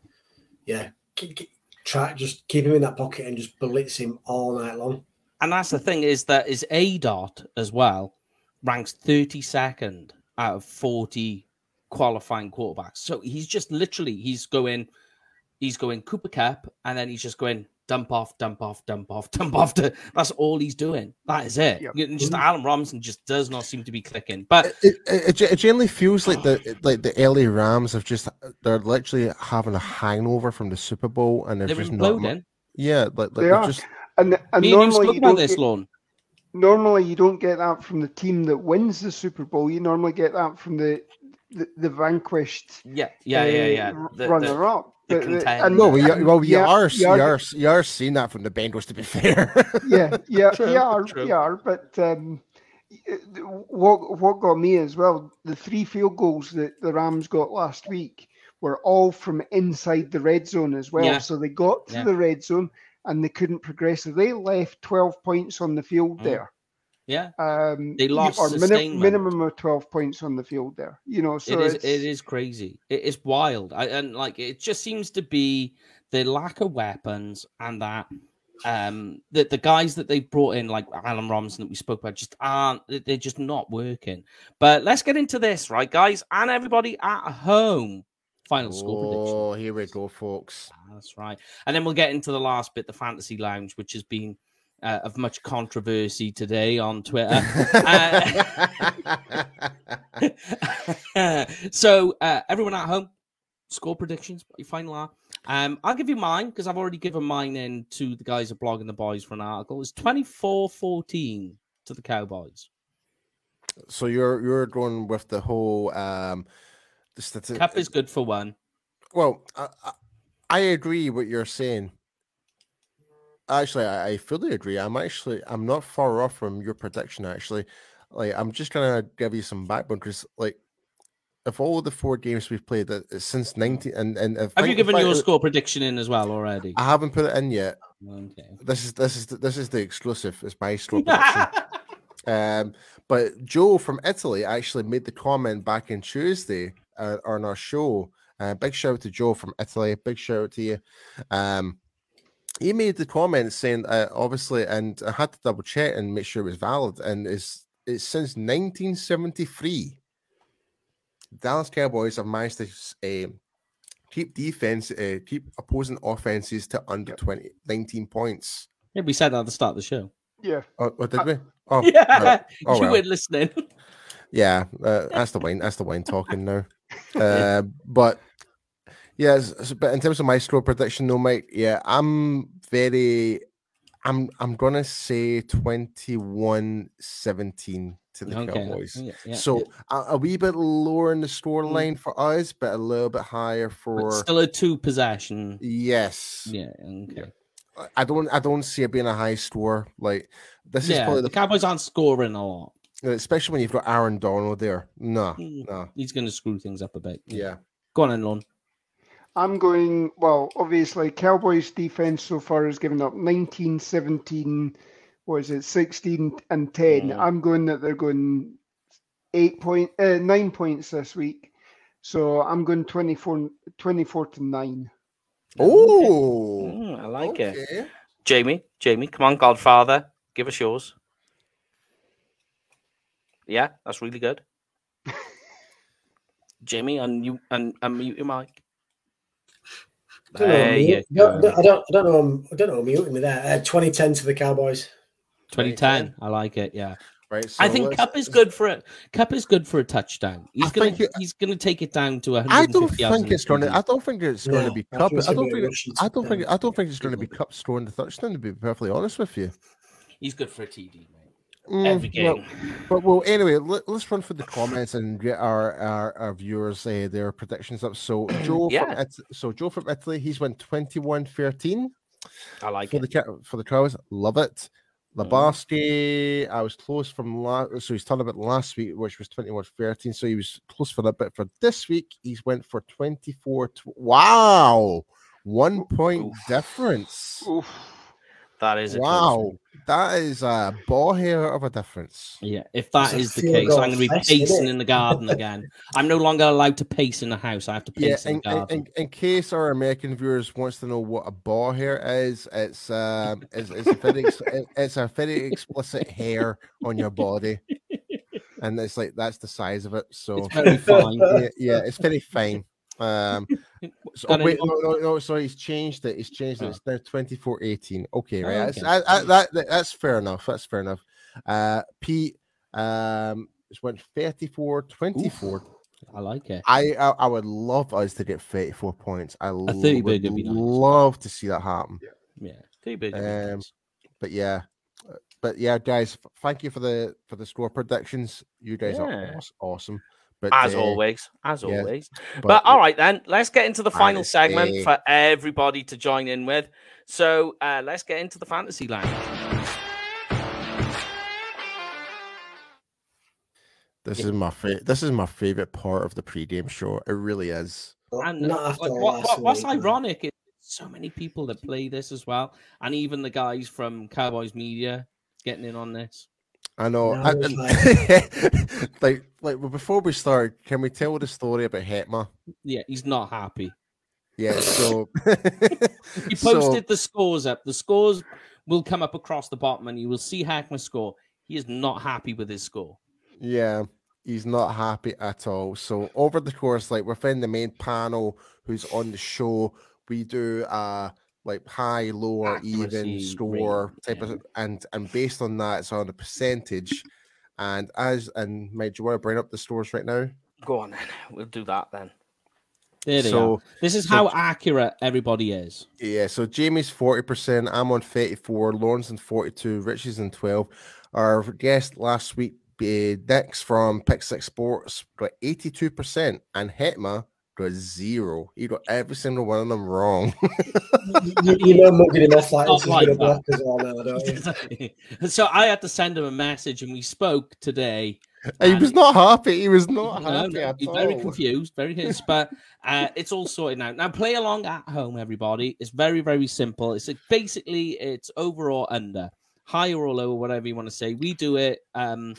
yeah keep, keep- try just keep him in that pocket and just blitz him all night long. And that's the thing is that his aDOT as well ranks 32nd out of 40 qualifying quarterbacks. So he's just literally he's going he's going Cooper Kupp and then he's just going dump off, dump off, dump off, dump off. To, that's all he's doing. That is it. Yep. And Just Allen Robinson just does not seem to be clicking. But It, it, it generally feels like the like the LA Rams have just they're literally having a hangover from the Super Bowl and they're they're just not. Yeah, like, like They they're are. just And, and Me and you normally you don't this, get- Lorne. normally you don't get that from the team that wins the Super Bowl. You normally get that from the the, the vanquished Yeah, yeah, yeah, yeah. uh, The- the- runner up. The But- and- no, we are, well, you yeah, are, you you are- are, you are seeing that from the Bengals. To be fair, yeah, yeah, True, yeah, are, true. yeah, are, but um, what what got me as well, the three field goals that the Rams got last week were all from inside the red zone as well. Yeah. So they got to Yeah. the red zone and they couldn't progress. So they left twelve points on the field Mm. there. Yeah, Um, They lost or minim- minimum of twelve points on the field there. You know, so it is. it's, It is crazy. It is wild. I, and like it just seems to be the lack of weapons and that um that the guys that they brought in, like Allen Robinson that we spoke about, just aren't. they- They're just not working. But let's get into this, right, guys, and everybody at home. Final score prediction. oh, here we go, folks. That's right. And then we'll get into the last bit, the fantasy lounge, which has been uh, of much controversy today on Twitter. so uh, everyone at home, score predictions, what your final are. Um, I'll give you mine because I've already given mine in to the guys at Blogging the Boys for an article. It's 24-14 to the Cowboys. so you're you're going with the whole um, the stati- Kupp is good for one. Well, I, I, I agree what you're saying. Actually, I, I fully agree. I'm actually I'm not far off from your prediction. Actually, like I'm just gonna give you some backbone because like of all the four games we've played that uh, since 19 and and Have I- you given I- your score prediction in as well already? I haven't put it in yet. Okay. This is this is the, this is the exclusive. It's my score prediction. Um, but Joe from Italy actually made the comment back in Tuesday uh, on our show. Uh, big shout out to Joe from Italy. Big shout out to you. Um, he made the comment saying, uh, obviously, and I had to double check and make sure it was valid. And it's it's since 1973, Dallas Cowboys have managed to uh, keep defense, uh, keep opposing offenses to under Yep. 20, 19 points. yeah, we said that at the start of the show. yeah. Oh, what did Uh, we? Oh, Yeah, right. Oh, you well. weren't listening. Yeah, uh, that's the wine. That's the wine talking now. Uh, but yeah, s- s- but in terms of my score prediction, though, Mike, yeah, I'm very, I'm, I'm gonna say 21-17 to the Okay. Cowboys. Yeah, yeah, so. A, a wee bit lower in the score line for us, but a little bit higher But for still a two possession. yes. Yeah. Okay. I- don't, I don't see it being a high score. Like this is probably The the, Cowboys aren't scoring a lot. especially when you've got Aaron Donald there. No, Mm. no, He's going to screw things up a bit. yeah. Go on, in, Lon. I'm going, well, obviously, Cowboys defense so far has given up 19, 17, what is it, 16 and 10. Mm. I'm going that they're going eight point, uh, nine points this week. So I'm going 24, 24 to nine. Oh, Mm, I like it. Jamie, Jamie, come on, Godfather, give us yours. Yeah, that's really good. Jamie, unmute, and unmute your mic. I don't know. There you I don't, go. I don't, I don't know. I'm- I don't know. I'm muting me there. Uh, 2010 to the Cowboys. 2010. I like it. Yeah. Right. So I think Kupp is good for it. Kupp is good for a touchdown. He's I gonna it- he's gonna take it down to I 150 don't think it's going to. I don't think it's going to No, be I Kupp. think it's I don't be think. Russian I don't think. I don't think it's going to be Kupp scoring the touchdown. To be perfectly honest with you. He's good for a TD, mate. Mm, Every well- But well, anyway, let, us run through the comments and get our our, our viewers uh, their predictions up. So Joe, Yeah. from It- so Joe from Italy, he's won 21-13 I like for it. the for the Cows. Love it. Mm. I was close from last, so he's talking about last week, which was 21-13. So he was close for that, but for this week, he's went for 24. Tw- wow, one point Oof. difference. Oof. That is Wow. That is a ball hair of a difference. Yeah, if that It's is the case, I'm going to be pacing in the garden again. I'm no longer allowed to pace in the house. I have to Yeah, pace in in, the garden. in, in case our American viewers wants to know what a ball hair is, it's um, it's, it's a very ex- it's a very explicit hair on your body, and it's like that's the size of it. So It's very fine. yeah, yeah, it's very fine. Um, so, Got oh, wait, no, no, no, sorry, he's changed it. He's changed it. Oh. It's now twenty four eighteen. Okay, Oh, right. That's, okay. I, I, that, that- that's fair enough. That's fair enough. Uh, Pete, um, just went 34 24. I like it. I, I I would love us to get 34 points. I, 30 would would be nice. love to see that happen. Yeah, too big. Um, But yeah, uh, but yeah, guys, f- thank you for the for the score predictions. You guys Yeah. are awes- awesome. But as uh, always, as yeah, always. but, But, all right, then let's get into the final Fantasy. segment for everybody to join in with. So uh, let's get into the fantasy land. This is my favorite. This is my favorite part of the pre-game show. It really is. And like, what, what- what's week, ironic is so many people that play this as well, and even the guys from Cowboys Media getting in on this. I know. No, I- it's and- like, like well, before we start, can we tell the story about Hetma? Yeah, he's not happy. Yeah. So He so- posted the scores up. The scores will come up across the bottom, and you will see Hackman's score. He is not happy with his score. Yeah, he's not happy at all. So over the course, like within the main panel, who's on the show, we do uh like high, low, or even score rating, type yeah. of, and and based on that, it's on a percentage. And as and mate, do you want to bring up the scores right now? Go on, then. We'll do that then. There they so are. This is so- how accurate everybody is. yeah, so Jamie's forty percent, I'm on thirty-four, Lawrence on forty-two, Richie's on twelve. Our guest last week, uh, Dex from Pick Six Sports, got eighty-two percent, and Hetma got zero. He got every single one of them wrong. you, you know, mugging him off like Not this is like going to that. block us now, don't you? so I had to send him a message, and we spoke today. he was not happy. He was not No, happy no, at he's all. very confused, very confused, but uh, it's all sorted now. Now play along at home, everybody. It's very, very simple. It's like, basically it's over or under, higher or lower, whatever you want to say. We do it. Um,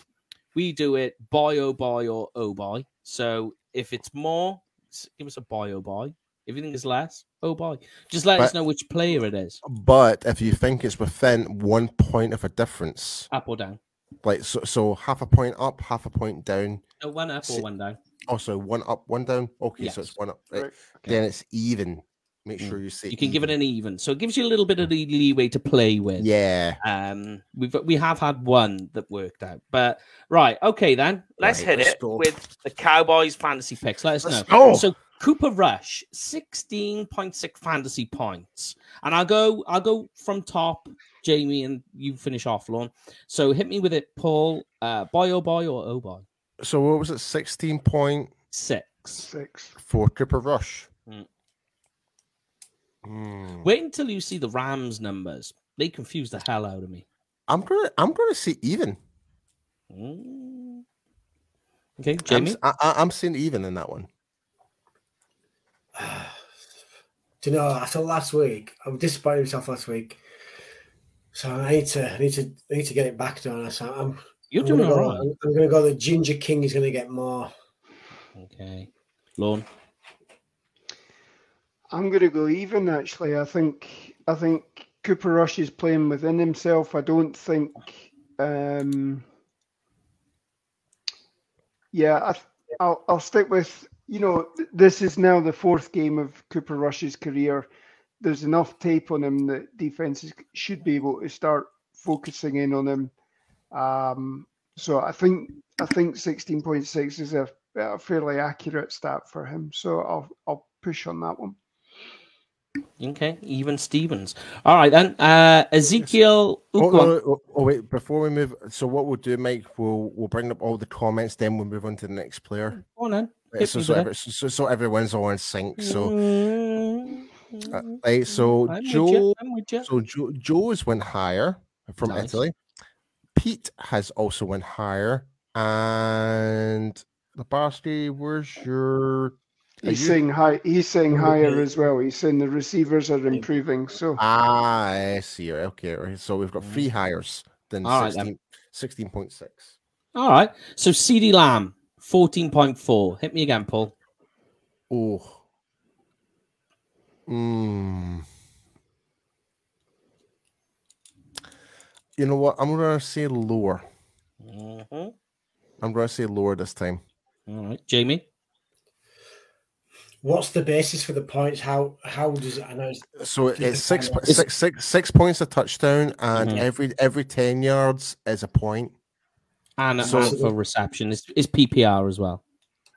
we do it boy oh boy or oh boy. So if it's more, s- give us a boy oh boy. If you think it's less, oh boy. Just let us know which player it is, But if you think it's within one point of a difference, up or down. like so, so half a point up, half a point down. No, one up or one down. Oh, also, one up, one down. Okay, so it's one up. Right. Right. Then it's even. Make Mm. sure you see. You can give it an even, so it gives you a little bit of the leeway to play with. Yeah. Um, we've we have had one that worked out, but right, okay then. Let's Right, hit let's it go. with the Cowboys fantasy picks. Let us Let's know. go. So Cooper Rush, sixteen point six fantasy points, and I'll go. I'll go from top, Jamie, and you finish off, Lon. So hit me with it, Paul. Uh, boy oh boy or oh boy So what was it? Sixteen point six. Six. four Cooper Rush. Mm. Hmm. Wait until you see the Rams numbers. They confuse the hell out of me. I'm gonna I'm gonna say even. Mm. Okay, I'm, Jamie. s- I, I, am saying even in that one. Do you know? I thought last week I was disappointed myself last week, so I need to, I need to, I need to get it back done. So I'm, You're I'm doing gonna all go, right. I'm, I'm going to go. The Ginger King is going to get more. Okay, Lon. I'm going to go even. Actually, I think I think Cooper Rush is playing within himself. I don't think. Um, yeah, I, I'll I'll stick with you know this is now the fourth game of Cooper Rush's career. There's enough tape on him that defenses should be able to start focusing in on him. Um, so I think I think sixteen point six is a, a fairly accurate stat for him. So I'll I'll push on that one. Okay, even Stevens. All right then. Uh, Ezekiel. Oh, Ooh, go on. no, oh, oh, wait, before we move, so what we'll do, Mike, we'll we'll bring up all the comments, then we'll move on to the next player. Go on then. Right, so, so, every, so, so, everyone's all in sync. So, Mm, uh, right, so I'm Joe, you, I'm with you. so Joe, Joe's went higher from Nice. Italy. Pete has also went higher, and Labarsky, where's your? He's you- saying high. He's saying higher as well. He's saying the receivers are improving. So Ah, I see. Okay. So we've got three hires than All right, then. 16, 16.6. All right. So CeeDee Lamb, 14.4. Hit me again, Paul. Oh. Mm. You know what? I'm gonna say lower. Mhm. I'm gonna say lower this time. All right. Jamie. What's the basis for the points? How how does it? I know it's, So Just it's to six, find out. po- six, six, six points a touchdown, and Mhm. every every ten yards is a point. And So- and for reception. It's, it's PPR as well.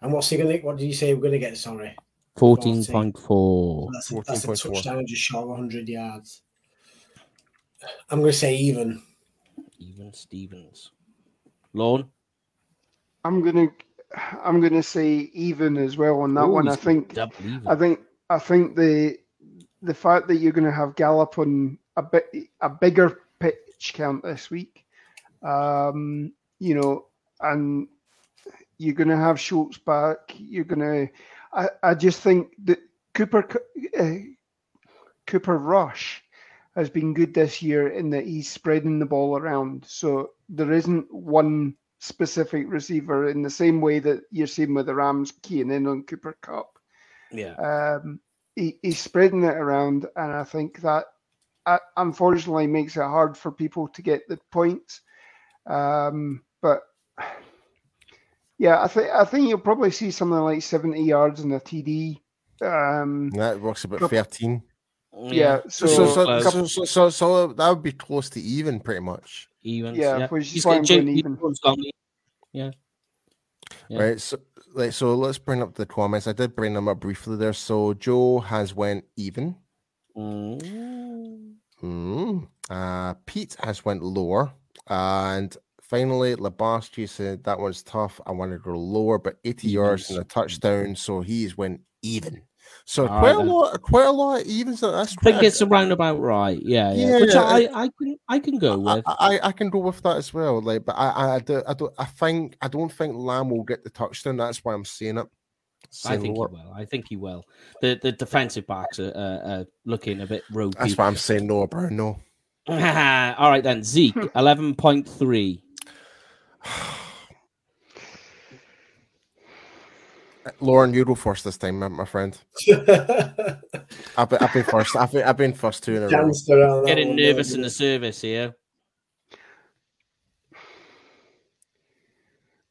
and what's he gonna? What did you say we're gonna get? Sorry, 14.4. that's a, that's a 14.4. touchdown just short of hundred yards. I'm gonna say even. Even Stevens. Lorne. I'm gonna I'm gonna say even as well on that Ooh, one. I think. I think I think the the fact that you're going to have Gallup on a bit a bigger pitch count this week, um, you know, and you're going to have Schultz back. You're going to. I, I just think that Cooper uh, Cooper Rush has been good this year in that he's spreading the ball around. So there isn't one specific receiver in the same way that you're seeing with the Rams keying in on Cooper Kupp yeah. um, he, he's spreading it around, and I think that uh, unfortunately makes it hard for people to get the points. Um, but yeah, I think I think you'll probably see something like seventy yards in a TD. Um, That works about Couple- thirteen. yeah, So, so, so, so, so, so, so, so that would be close to even, pretty much. Evens. yeah, which is He's got Jake going even. Nichols on the- Yeah. Yeah. Right. So, like, so let's bring up the comments. I did bring them up briefly there. So Joe has went even. Mm. Mm. Uh, Pete has went lower, and finally Labarsky said that one's tough. I want to go lower, but 80 yards and a touchdown, so he's went even. So All quite right, a lot, quite a lot of evens. That's I think quite a- it's around about right. Yeah, yeah. yeah Which Yeah, I, I can I can go I, with. I, I can go with that as well. Like, but I, I, I, do, I don't, I think, I don't think Lamb will get the touchdown. That's why I'm saying it. I Saying think he will. I think he will. The the defensive backs are, uh, are looking a bit ropey. That's why I'm saying no, bro. No. All right then, Zeke, eleven point three. Lauren, you go first this time, my, my friend. I've been, I've been first. I've been, I've been first two in a row. Danced around that Getting one, nervous don't in the service here.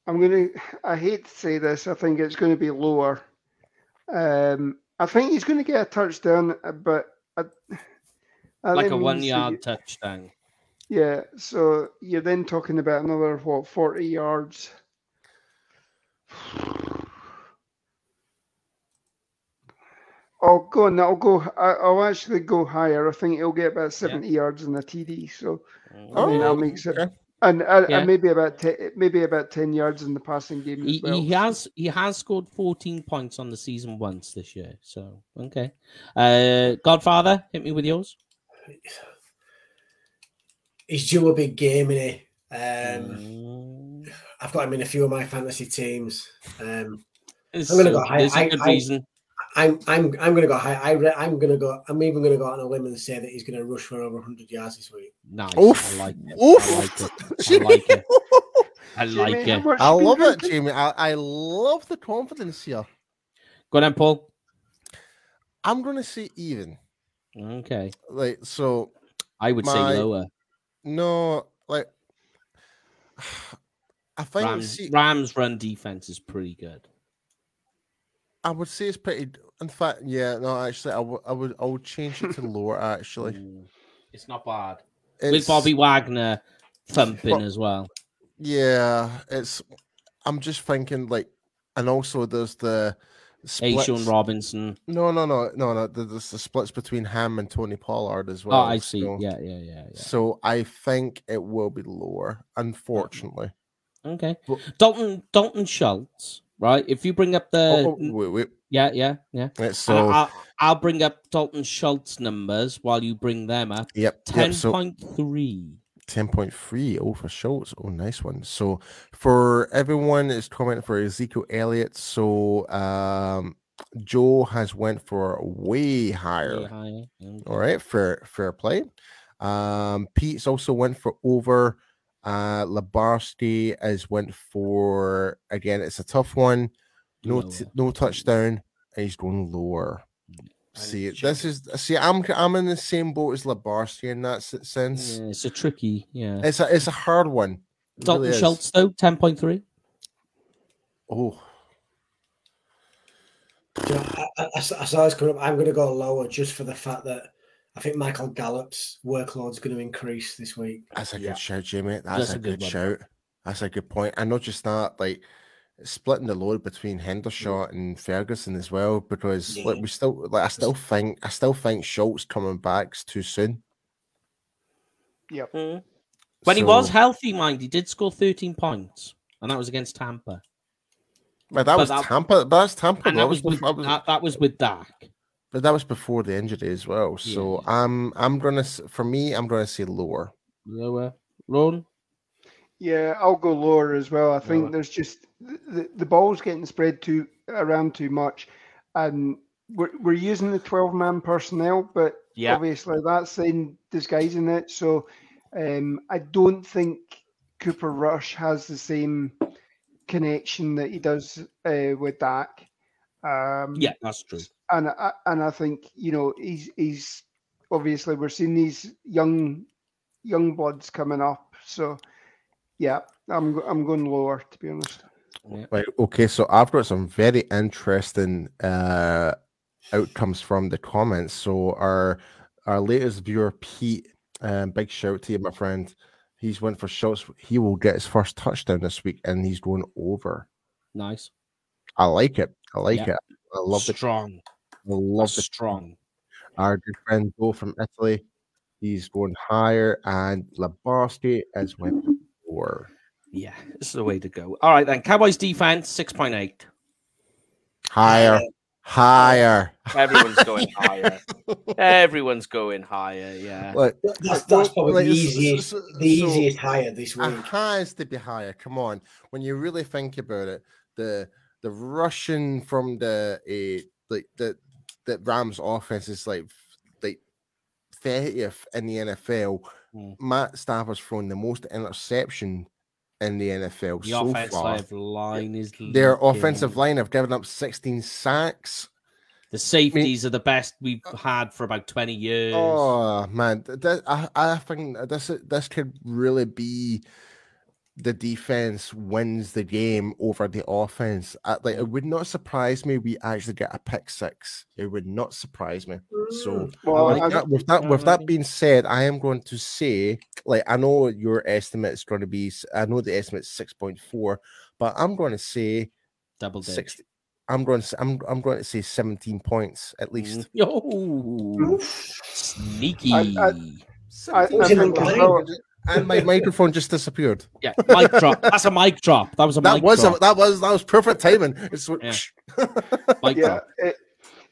I'm gonna. I hate to say this. I think it's going to be lower. Um, I think he's going to get a touchdown, but I, I Like a one that yard you- touchdown. Yeah, so you're then talking about another what forty yards. Oh, go on. I'll go. I, I'll actually go higher. I think he'll get about seventy yards in the TD. So I mean, that Oh, makes it, okay. and, and, Yeah. and maybe about te- maybe about ten yards in the passing game as He, well. he has he has scored 14 points on the season once this year. So okay. Uh Godfather, hit me with yours. He's due a big game, is he? Um, Mm. I've got him in a few of my fantasy teams. Um, I'm gonna go a- high. there's a I- good I- reason. I'm I'm I'm going to go high. I re- I'm going to go. I'm even going to go out on a limb and say that he's going to rush for over 100 yards this week. Nice. Oof. I like it. Oof. I like it. I like it. I like how it. I you been love it, drinking? Jamie. I, I love the confidence here. Go on, then, Paul. I'm going to say even. Okay. Like, so I would My- say lower. no, like, I think Rams, see, Rams run defense is pretty good. I would say it's pretty. In fact, yeah, no, actually, I would, I would, I would change it to lower. Actually. It's not bad. it's, With Bobby Wagner thumping But- as well. Yeah, it's. I'm just thinking like, and also there's the splits. A'Shawn Robinson. No, no, no, no, no. There's the splits between Ham and Tony Pollard as oh, well. Oh. I see. so- Yeah, yeah, yeah, yeah. So I think it will be lower, unfortunately. Okay. Well- Dalton Dalton Schultz, right? If you bring up the oh, oh, wait, wait. yeah, yeah, yeah. So I'll, I'll bring up Dalton Schultz numbers while you bring them up. yep, Ten yep. So point three. 10.3 oh for Schultz. Oh, nice one. So for everyone is commenting for Ezekiel Elliott. So um Joe has went for way higher. All right, fair fair play. Um Pete's also went for over. Uh Labarski has went for again, it's a tough one. No t- no touchdown. And he's going lower. See, And this is see, I'm I'm in the same boat as Labarski in that sense. Yeah, it's a tricky, yeah. It's a it's a hard one. It Dalton really. Schultz though, ten point three. Oh, you know, I, I, I saw I saw this coming up. I'm going to go lower just for the fact that I think Michael Gallup's workload's going to increase this week. that's a Yeah. good shout, Jamie. That's, That's a, a good, good shout. That's a good point. And not just that, like splitting the load between Hendershot mm. and Ferguson as well, because like we still like I still think I still think Schultz coming back's too soon. Yep. Mm. When he was healthy, mind, he did score thirteen points, and that was against Tampa. but that but was that- Tampa. But that's Tampa. And that was with that was- that, that was with Dak. But that was before the injury as well. So Yeah. I'm I'm gonna for me I'm gonna say lower. Lower. Ron? Yeah, I'll go lower as well. I think Lower. there's just the, the, the ball's getting spread too around too much, and we're we're using the twelve man personnel, but Yeah. obviously that's in disguising it. So um, I don't think Cooper Rush has the same connection that he does uh, with Dak. Um, Yeah, that's true. and I, and I think you know he's he's obviously we're seeing these young young bloods coming up. So yeah, I'm I'm going lower to be honest. Right. Okay. So I've got some very interesting uh outcomes from the comments. So our our latest viewer Pete, um, big shout to you, my friend. He's went for shots. He will get his first touchdown this week, and he's going over. Nice. I like it. I like Yeah. it. I love the strong. I love the strong. our good friend Joe from Italy. He's going higher, and Labarski has went lower. Yeah, this is the way to go. All right then. Cowboys defense, six point eight. Higher, higher. Everyone's going higher. Everyone's going higher, yeah. Like That's, that's probably like, the s- s- easiest, so- the so- easiest hire this It week. has to be higher. Come on, when you really think about it, the the rushing from the uh, like the the Rams offense is like like thirtieth in the NFL. Mm. Matt Stafford's thrown the most interception in the NFL The so far. line is Their offensive line have given up 16 sacks. The safeties are the best we've had for about twenty years. Oh man, th- th- I, I think this this could really be the defense wins the game over the offense. I, like it mm. would not surprise me we actually get a pick six. It would not surprise me. So mm. Well, with I- that, with that, with that being said, I am going to say, like, I know your estimate is going to be, I know the estimate is six point four, but I'm going to say Double digit. sixty. I'm going to, s- I'm, I'm going to say seventeen points at mm. least. Yo, sneaky. I- I- I, I Who's in think the as line? well, and my microphone just disappeared. yeah, mic drop. That's a mic drop. That was a That mic was a, that was that was perfect timing. It's Yeah. mic yeah, drop. it,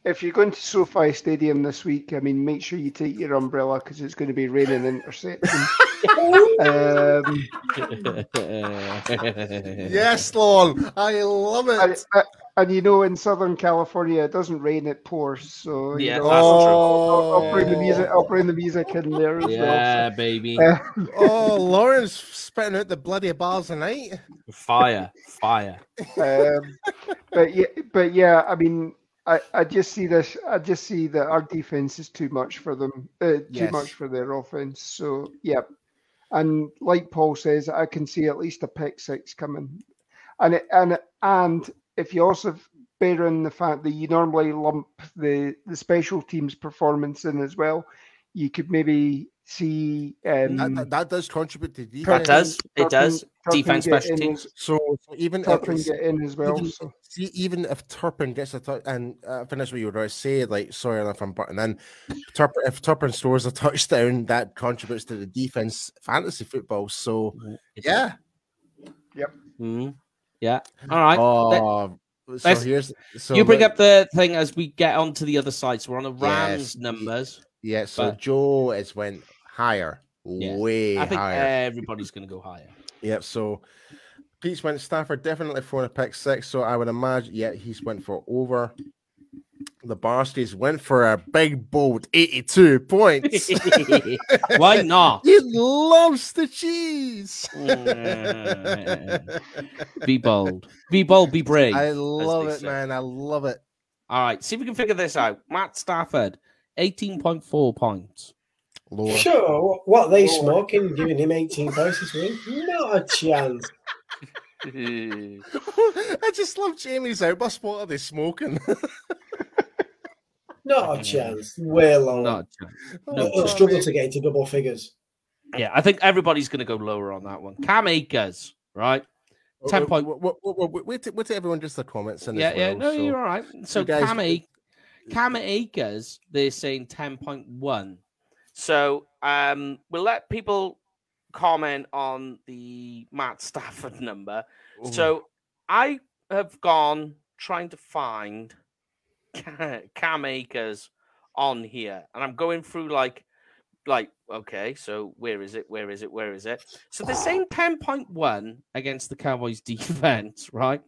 if you're going to SoFi Stadium this week, I mean, make sure you take your umbrella because it's going to be raining interception. um, yes, Lon, I love and, it. uh, and you know, in Southern California, it doesn't rain; it pours. So you Yeah, know, that's I'll, I'll bring the music. I'll bring the music in there as Yeah, baby. well. so, Oh, Lauren's spitting out the bloody bars tonight. Fire, fire. uh, um, but yeah, but yeah, I mean, I, I just see this. I just see that our defense is too much for them. Uh, too Yes. much for their offense. So yeah, and like Paul says, I can see at least a pick six coming, and it, and and if you also bear in the fact that you normally lump the the special teams performance in as well, you could maybe see um, That, that, that does contribute to defense. That does. It does. Turpin Defense, special teams. So, so even if Turpin it's- get in as well. even, So see, even if Turpin gets a touch, and uh, finish what you were going to say, like, sorry if I'm butting in, Turpin, if Turpin scores a touchdown, that contributes to the defense fantasy football. So, yeah. Mhm. Yeah. All right. Oh, so let's- here's so you bring let- up the thing as we get onto the other side. So we're on the Rams Yes. numbers. yeah. So but- Joe is went higher, Yeah. way I think higher. everybody's going to go higher. Yep. So Pete's went Stafford definitely throwing a pick six. So I would imagine, yeah, he's went for over. The Barstys went for a big bold 82 points. Why not? he loves the cheese. Be bold. Be bold. Be brave. I love it, say. man. I love it. All right. See if we can figure this out. Matt Stafford, 18.4 points. Lower. Sure. What, what are they smoking? Giving him 18 points this week? Not a chance. I just love Jamie's outburst. What are they smoking? Not a mm. chance. Way lower. Not a chance. Oh, no They'll chance. struggle to get into double figures. Yeah, I think everybody's going to go lower on that one. Cam Akers, right? 10 point- Wait, till- everyone just the comments in Yeah, as yeah. No, so- you're all right. So guys- Cam, A- Cam Akers, they're saying 10.1. So um, we'll let people comment on the Matt Stafford number. Ooh. So I have gone trying to find Ca- Cam Akers on here, and I'm going through like, like okay, so where is it? Where is it? Where is it? So they're saying 10.1 against the Cowboys defense, right?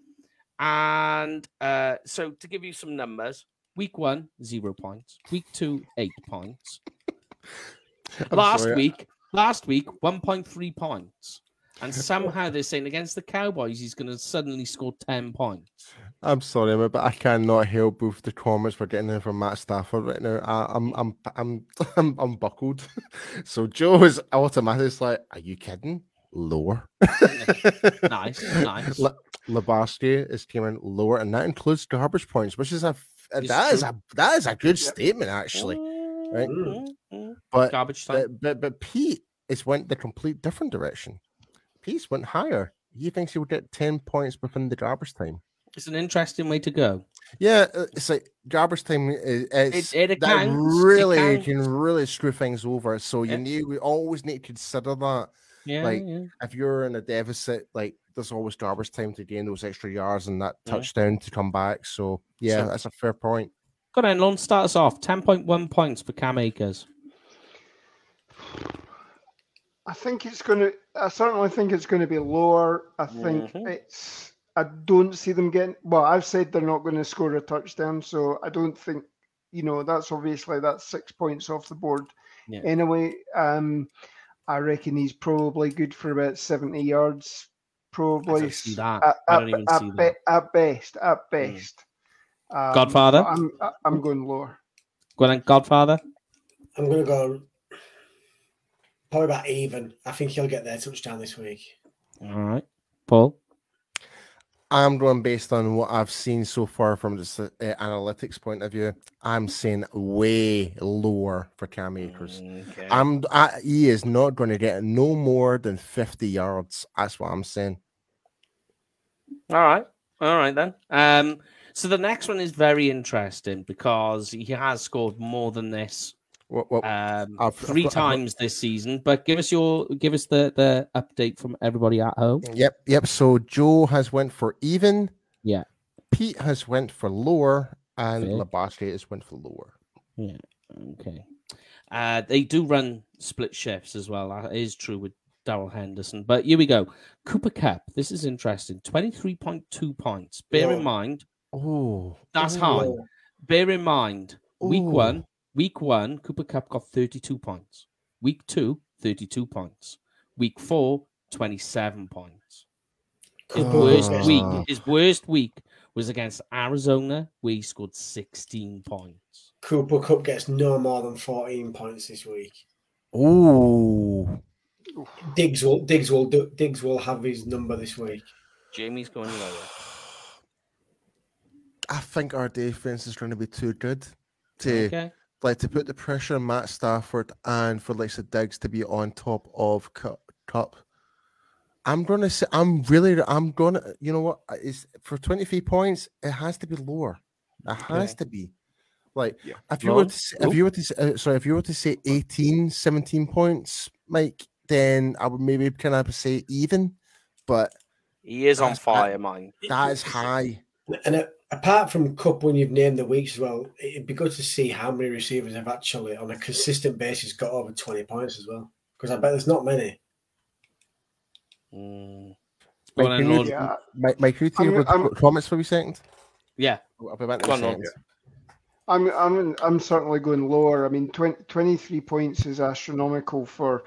And uh, so to give you some numbers, week one, zero points. Week two, eight points. I'm last sorry, week, last week, 1.3 points. And somehow they're saying against the Cowboys, he's going to suddenly score 10 points. I'm sorry, but I cannot help with the comments we're getting in from Matt Stafford right now. I, I'm, I'm, I'm, I'm, I'm buckled. so Joe is automatically like, "Are you kidding? Lower." Nice, nice. Le- Lebarski is came in lower, and that includes garbage points, which is a f- uh, It's that is true. a that is a good statement actually. Right? Mm, mm, But Garbage time. but, but but Pete is went the complete different direction. Pete went higher. He thinks he would get ten points within the garbage time. It's an interesting way to go. Yeah, uh, it's like garbage time. Is, it's, it that counts, it really counts. can really screw things over. So Yeah. you need we always need to consider that. Yeah, Like, yeah. If you're in a deficit, like there's always garbage time to gain those extra yards and that Yeah. touchdown to come back. So yeah, So- that's a fair point. Go on, Lon, start us off. 10.1 points for Cam Akers. I think it's going to. I certainly think it's going to be lower. I think Mhm. it's. I don't see them getting. Well, I've said they're not going to score a touchdown, so I don't think. You know, that's obviously that's six points off the board. Yeah. Anyway, um, I reckon he's probably good for about seventy yards. Probably don't see that. At, I don't even at see be- that. at best, at best. Um, Godfather? I'm I- I'm going lower. Go on, Godfather. I'm going to go probably about even. I think he'll get their touchdown this week. All right. Paul. I'm going based on what I've seen so far from this uh, analytics point of view. I'm saying way lower for Cam Akers. Okay. I'm I, he is not going to get no more than 50 yards. That's what I'm saying. All right. All right then. Um, so the next one is very interesting because he has scored more than this What, what, um, I've- I've 3 I've times this season. But give us your give us the the update from everybody at home. Yep, yep. So Joe has went for even. Yeah. Pete has went for lower, and Fair. Labasque has went for lower. Yeah. Okay. Uh, they do run split shifts as well. That is true with Darrell Henderson. But here we go. Cooper Kupp. This is interesting. Twenty three point two points. Bear in mind Oh, that's Ooh. high. Bear in mind, week Ooh. one, week one, Cooper Kupp got 32 points. Week two, 32 points. Week four, 27 points. His Cooper worst week, his worst week was against Arizona, where he scored 16 points. Cooper Kupp gets no more than 14 points this week. oh, Diggs will Diggs will do, Diggs will have his number this week. Jamie's going lower. I think our defense is going to be too good to Okay. like to put the pressure on Matt Stafford and for like the Diggs to be on top of Kupp. I'm gonna say I'm really I'm gonna you know what is for 23 points it has to be lower. It has to be. Like yeah. if you were to say, if you were to uh, sorry if you were to say 18 17 points Mike then I would maybe kind of say even but he is on fire that, man. That is high. And uh, apart from Kupp when you've named the weeks as well it'd be good to see how many receivers have actually on a consistent basis got over 20 points as well because I bet there's not many. Mm. Mike, can you, yeah. Mike, Mike, can you take I'm, I'm, comments for a second? Yeah. I'll be back in a second. I'm I'm I'm certainly going lower. I mean, 20, 23 points is astronomical for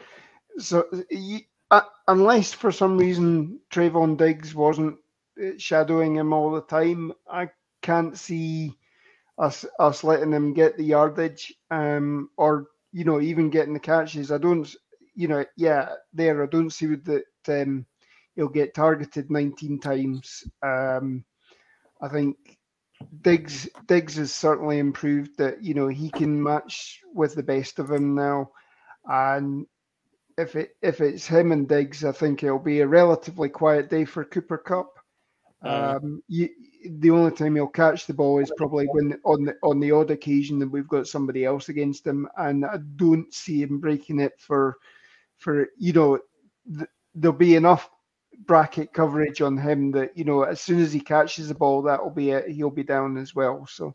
so uh, unless for some reason Trevon Diggs wasn't shadowing him all the time, I can't see us us letting him get the yardage um, or you know even getting the catches. I don't you know yeah there I don't see that um, he'll get targeted 19 times. Um, I think Diggs Diggs has certainly improved that you know he can match with the best of them now, and if it if it's him and Diggs, I think it'll be a relatively quiet day for Cooper Kupp. Um, you, the only time he'll catch the ball is probably when on the on the odd occasion that we've got somebody else against him, and I don't see him breaking it for for you know th- there'll be enough bracket coverage on him that you know as soon as he catches the ball, that'll be it. He'll be down as well. So,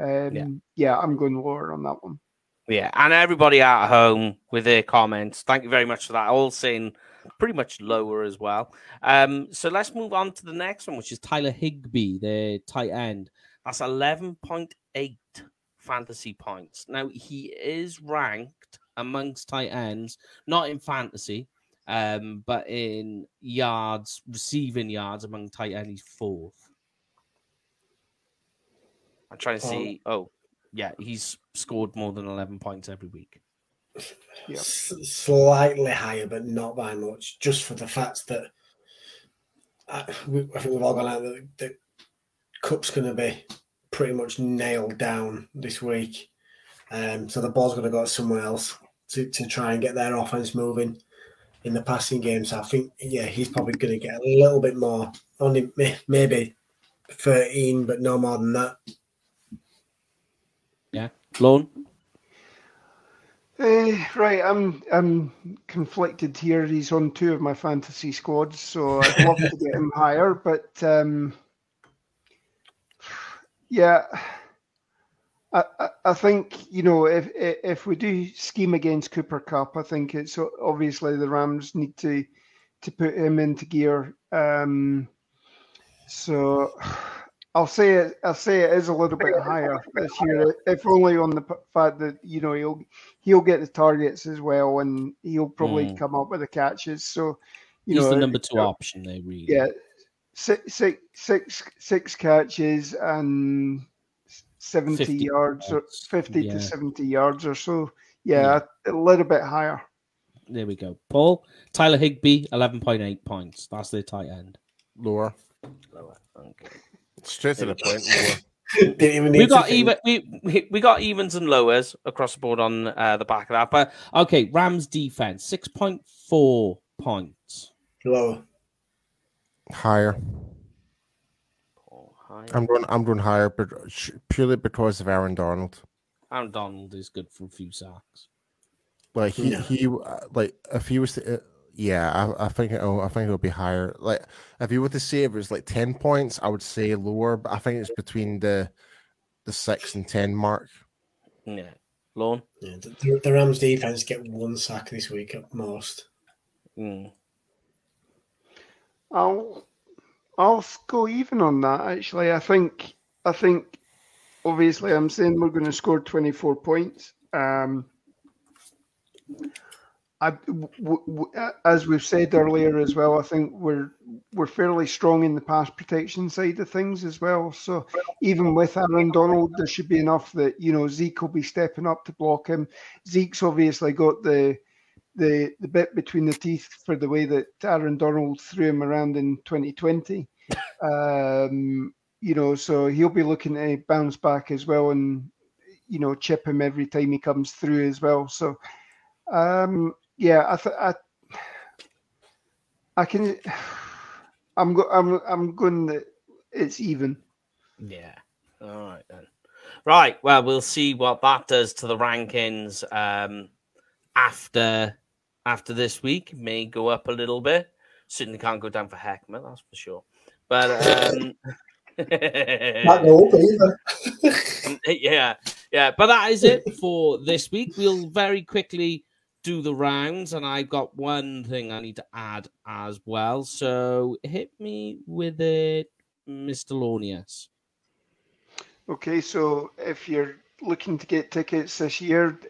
um, yeah. yeah, I'm going lower on that one. Yeah, and everybody at home with their comments, thank you very much for that. All saying pretty much lower as well. Um, so let's move on to the next one, which is Tyler Higbee, the tight end. That's eleven point eight fantasy points. Now he is ranked amongst tight ends, not in fantasy, um, but in yards, receiving yards among tight ends, he's fourth. I'm trying to see. Um, oh, yeah, he's scored more than 11 points every week. Yep. S- slightly higher, but not by much, just for the fact that I, uh, we, I think we've all gone out that the Kupp's going to be pretty much nailed down this week. Um, so the ball's going to go somewhere else to, to try and get their offense moving in the passing game. So I think, yeah, he's probably going to get a little bit more, only maybe 13, but no more than that. Yeah, Lone. Uh, right, I'm I'm conflicted here. He's on two of my fantasy squads, so I'd love to get him higher, but um, yeah, I, I think you know if if we do scheme against Cooper Kupp, I think it's obviously the Rams need to to put him into gear. Um, so I'll say it. I'll say it is a little bit higher this year, if only on the fact that you know he'll he'll get the targets as well, and he'll probably mm. come up with the catches. So you he's know, the number two uh, option. They really, yeah, six, six, six, six catches and 70 yards or 50 yeah. to 70 yards or so. Yeah, yeah, a little bit higher. There we go. Paul, Tyler Higbee, 11.8 points. That's the tight end. Lower. Lower. Okay. Straight to the point. we got even we, we got evens and lowers across the board on uh, the back of that. But okay, Rams defense six point four points. Lower. Higher. I'm going. I'm going higher, but purely because of Aaron Donald. Aaron Donald is good for a few sacks. Like he, yeah. he, uh, like if he was to, uh, yeah, I, I think it'll, I think it'll be higher. Like if you were to say it was like ten points, I would say lower, but I think it's between the the six and ten mark. Yeah, Lone. Yeah, the, the Rams defense get one sack this week at most. Mm. I'll I'll go even on that. Actually, I think I think obviously I'm saying we're going to score 24 points. Um, I, w- w- as we've said earlier as well, I think we're we're fairly strong in the pass protection side of things as well. So even with Aaron Donald, there should be enough that you know Zeke will be stepping up to block him. Zeke's obviously got the the the bit between the teeth for the way that Aaron Donald threw him around in 2020. Um, you know, so he'll be looking to bounce back as well and you know chip him every time he comes through as well. So um, yeah, I, th- I I can. I'm go- I'm I'm going that it's even. Yeah. All right then. Right. Well, we'll see what that does to the rankings um, after after this week. May go up a little bit. Certainly can't go down for Heckman, that's for sure. But um, Not go up either. yeah, yeah. But that is it for this week. We'll very quickly do the rounds, and I've got one thing I need to add as well. So hit me with it, Mr. Lonius. Okay, so if you're looking to get tickets this year,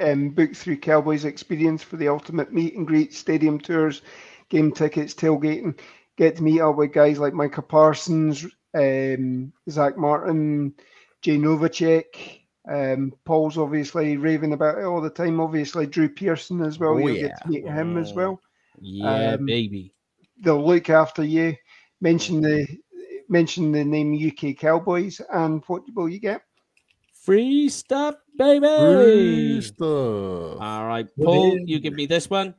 um, book through Cowboys Experience for the ultimate meet and greet, stadium tours, game tickets, tailgating. Get to meet up with guys like Micah Parsons, um, Zach Martin, Jay Novacek. Um, Paul's obviously raving about it all the time. Obviously, Drew Pearson as well. Oh, You'll yeah. get to meet him as Mm. well. Yeah, Um, baby. They'll look after you. Mention the mention the name UK Cowboys, and what will you get? Free stuff, baby. Free stuff. All right, Paul, you give me this one.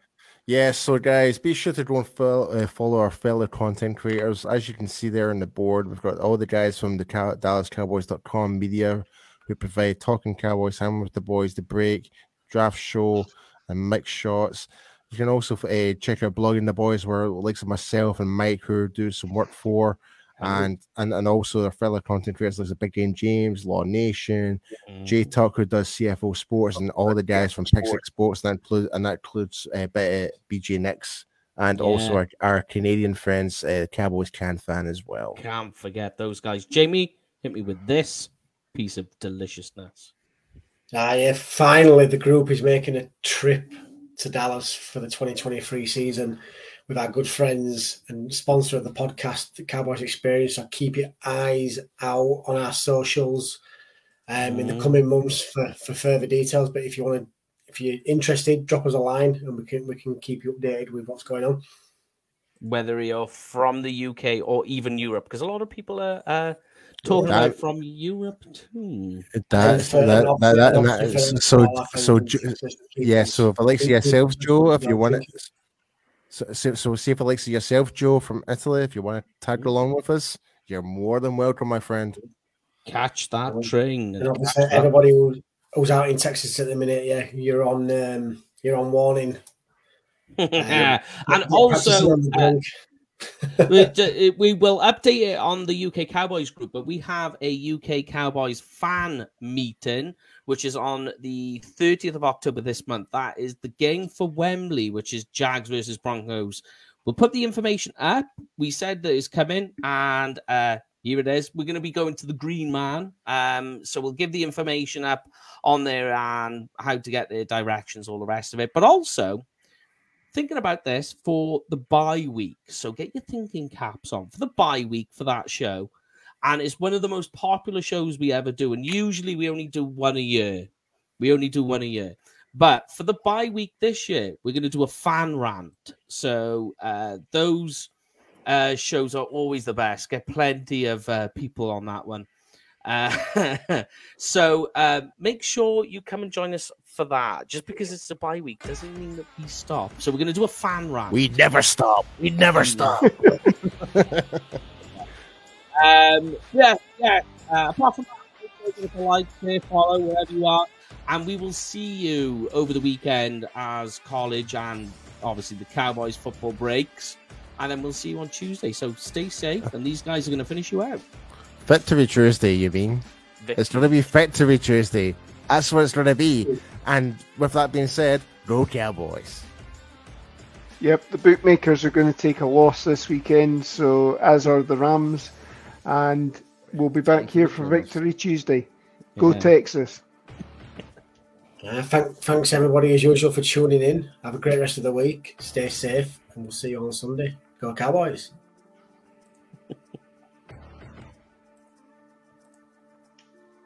Yeah, so guys, be sure to go and follow, uh, follow our fellow content creators. As you can see there on the board, we've got all the guys from the Cow- DallasCowboys.com media who provide Talking Cowboys, Ham with the Boys, The Break, Draft Show, and Mix Shots. You can also uh, check out Blogging the Boys, where likes of myself and Mike who do some work for, and and and also their fellow content creators like Big Game James, Law Nation, Jay Tuck, who does CFO Sports, and all the guys from Pick Six Sports, and that includes, and that includes uh, BJ Nix, and also our, our Canadian friends, uh, Cowboys Can fan as well. Can't forget those guys. Jamie, hit me with this piece of deliciousness. Ah, yeah, finally the group is making a trip to Dallas for the 2023 season with our good friends and sponsor of the podcast, the Cowboys Experience. So keep your eyes out on our socials um, in the Mhm. coming months for, for further details. But if you want to, if you're interested, drop us a line and we can we can keep you updated with what's going on. Whether you're from the UK or even Europe, because a lot of people are uh, talking Yeah. about from Europe too. That, And that, that, that, and obviously that- for so, so, friends Ju- and sisters, keep yeah, so if Alexa keep- yourself, Joe, if you want keep- it, so, so, so see if Alexa yourself, Joe, from Italy, if you want to tag along with us, you're more than welcome, my friend. Catch that train. And obviously, everybody who, who's out in Texas at the minute, yeah, you're on um, you're on warning. and also, on uh, drink. We, we will update it on the UK Cowboys group, but we have a UK Cowboys fan meeting, which is on the 30th of October this month. That is the game for Wembley, which is Jags versus Broncos. We'll put the information up. We said that it's coming, and uh, here it is. We're going to be going to the Green Man. Um, so we'll give the information up on there and how to get the directions, all the rest of it. But also, thinking about this for the bye week. So get your thinking caps on for the bye week for that show. And it's one of the most popular shows we ever do. And usually we only do one a year. We only do one a year. But for the bye week this year, we're going to do a fan rant. So uh, those uh, shows are always the best. Get plenty of uh, people on that one. Uh, so uh, make sure you come and join us for that. Just because it's a bye week doesn't mean that we stop. So we're going to do a fan rant. We never stop. We never stop. Um, yeah, yeah. Uh, apart from that, make sure to like, share, follow wherever you are, and we will see you over the weekend as college and obviously the Cowboys football breaks, and then we'll see you on Tuesday. So stay safe, and these guys are going to finish you out. Victory Tuesday, you mean? It's going to be Victory Tuesday. That's what it's going to be. And with that being said, go Cowboys. Yep, the bookmakers are going to take a loss this weekend, so as are the Rams, and we'll be back here for Victory Tuesday. Go Yeah. Texas! Uh, thank, thanks everybody as usual for tuning in. Have a great rest of the week. Stay safe, and we'll see you on Sunday. Go Cowboys!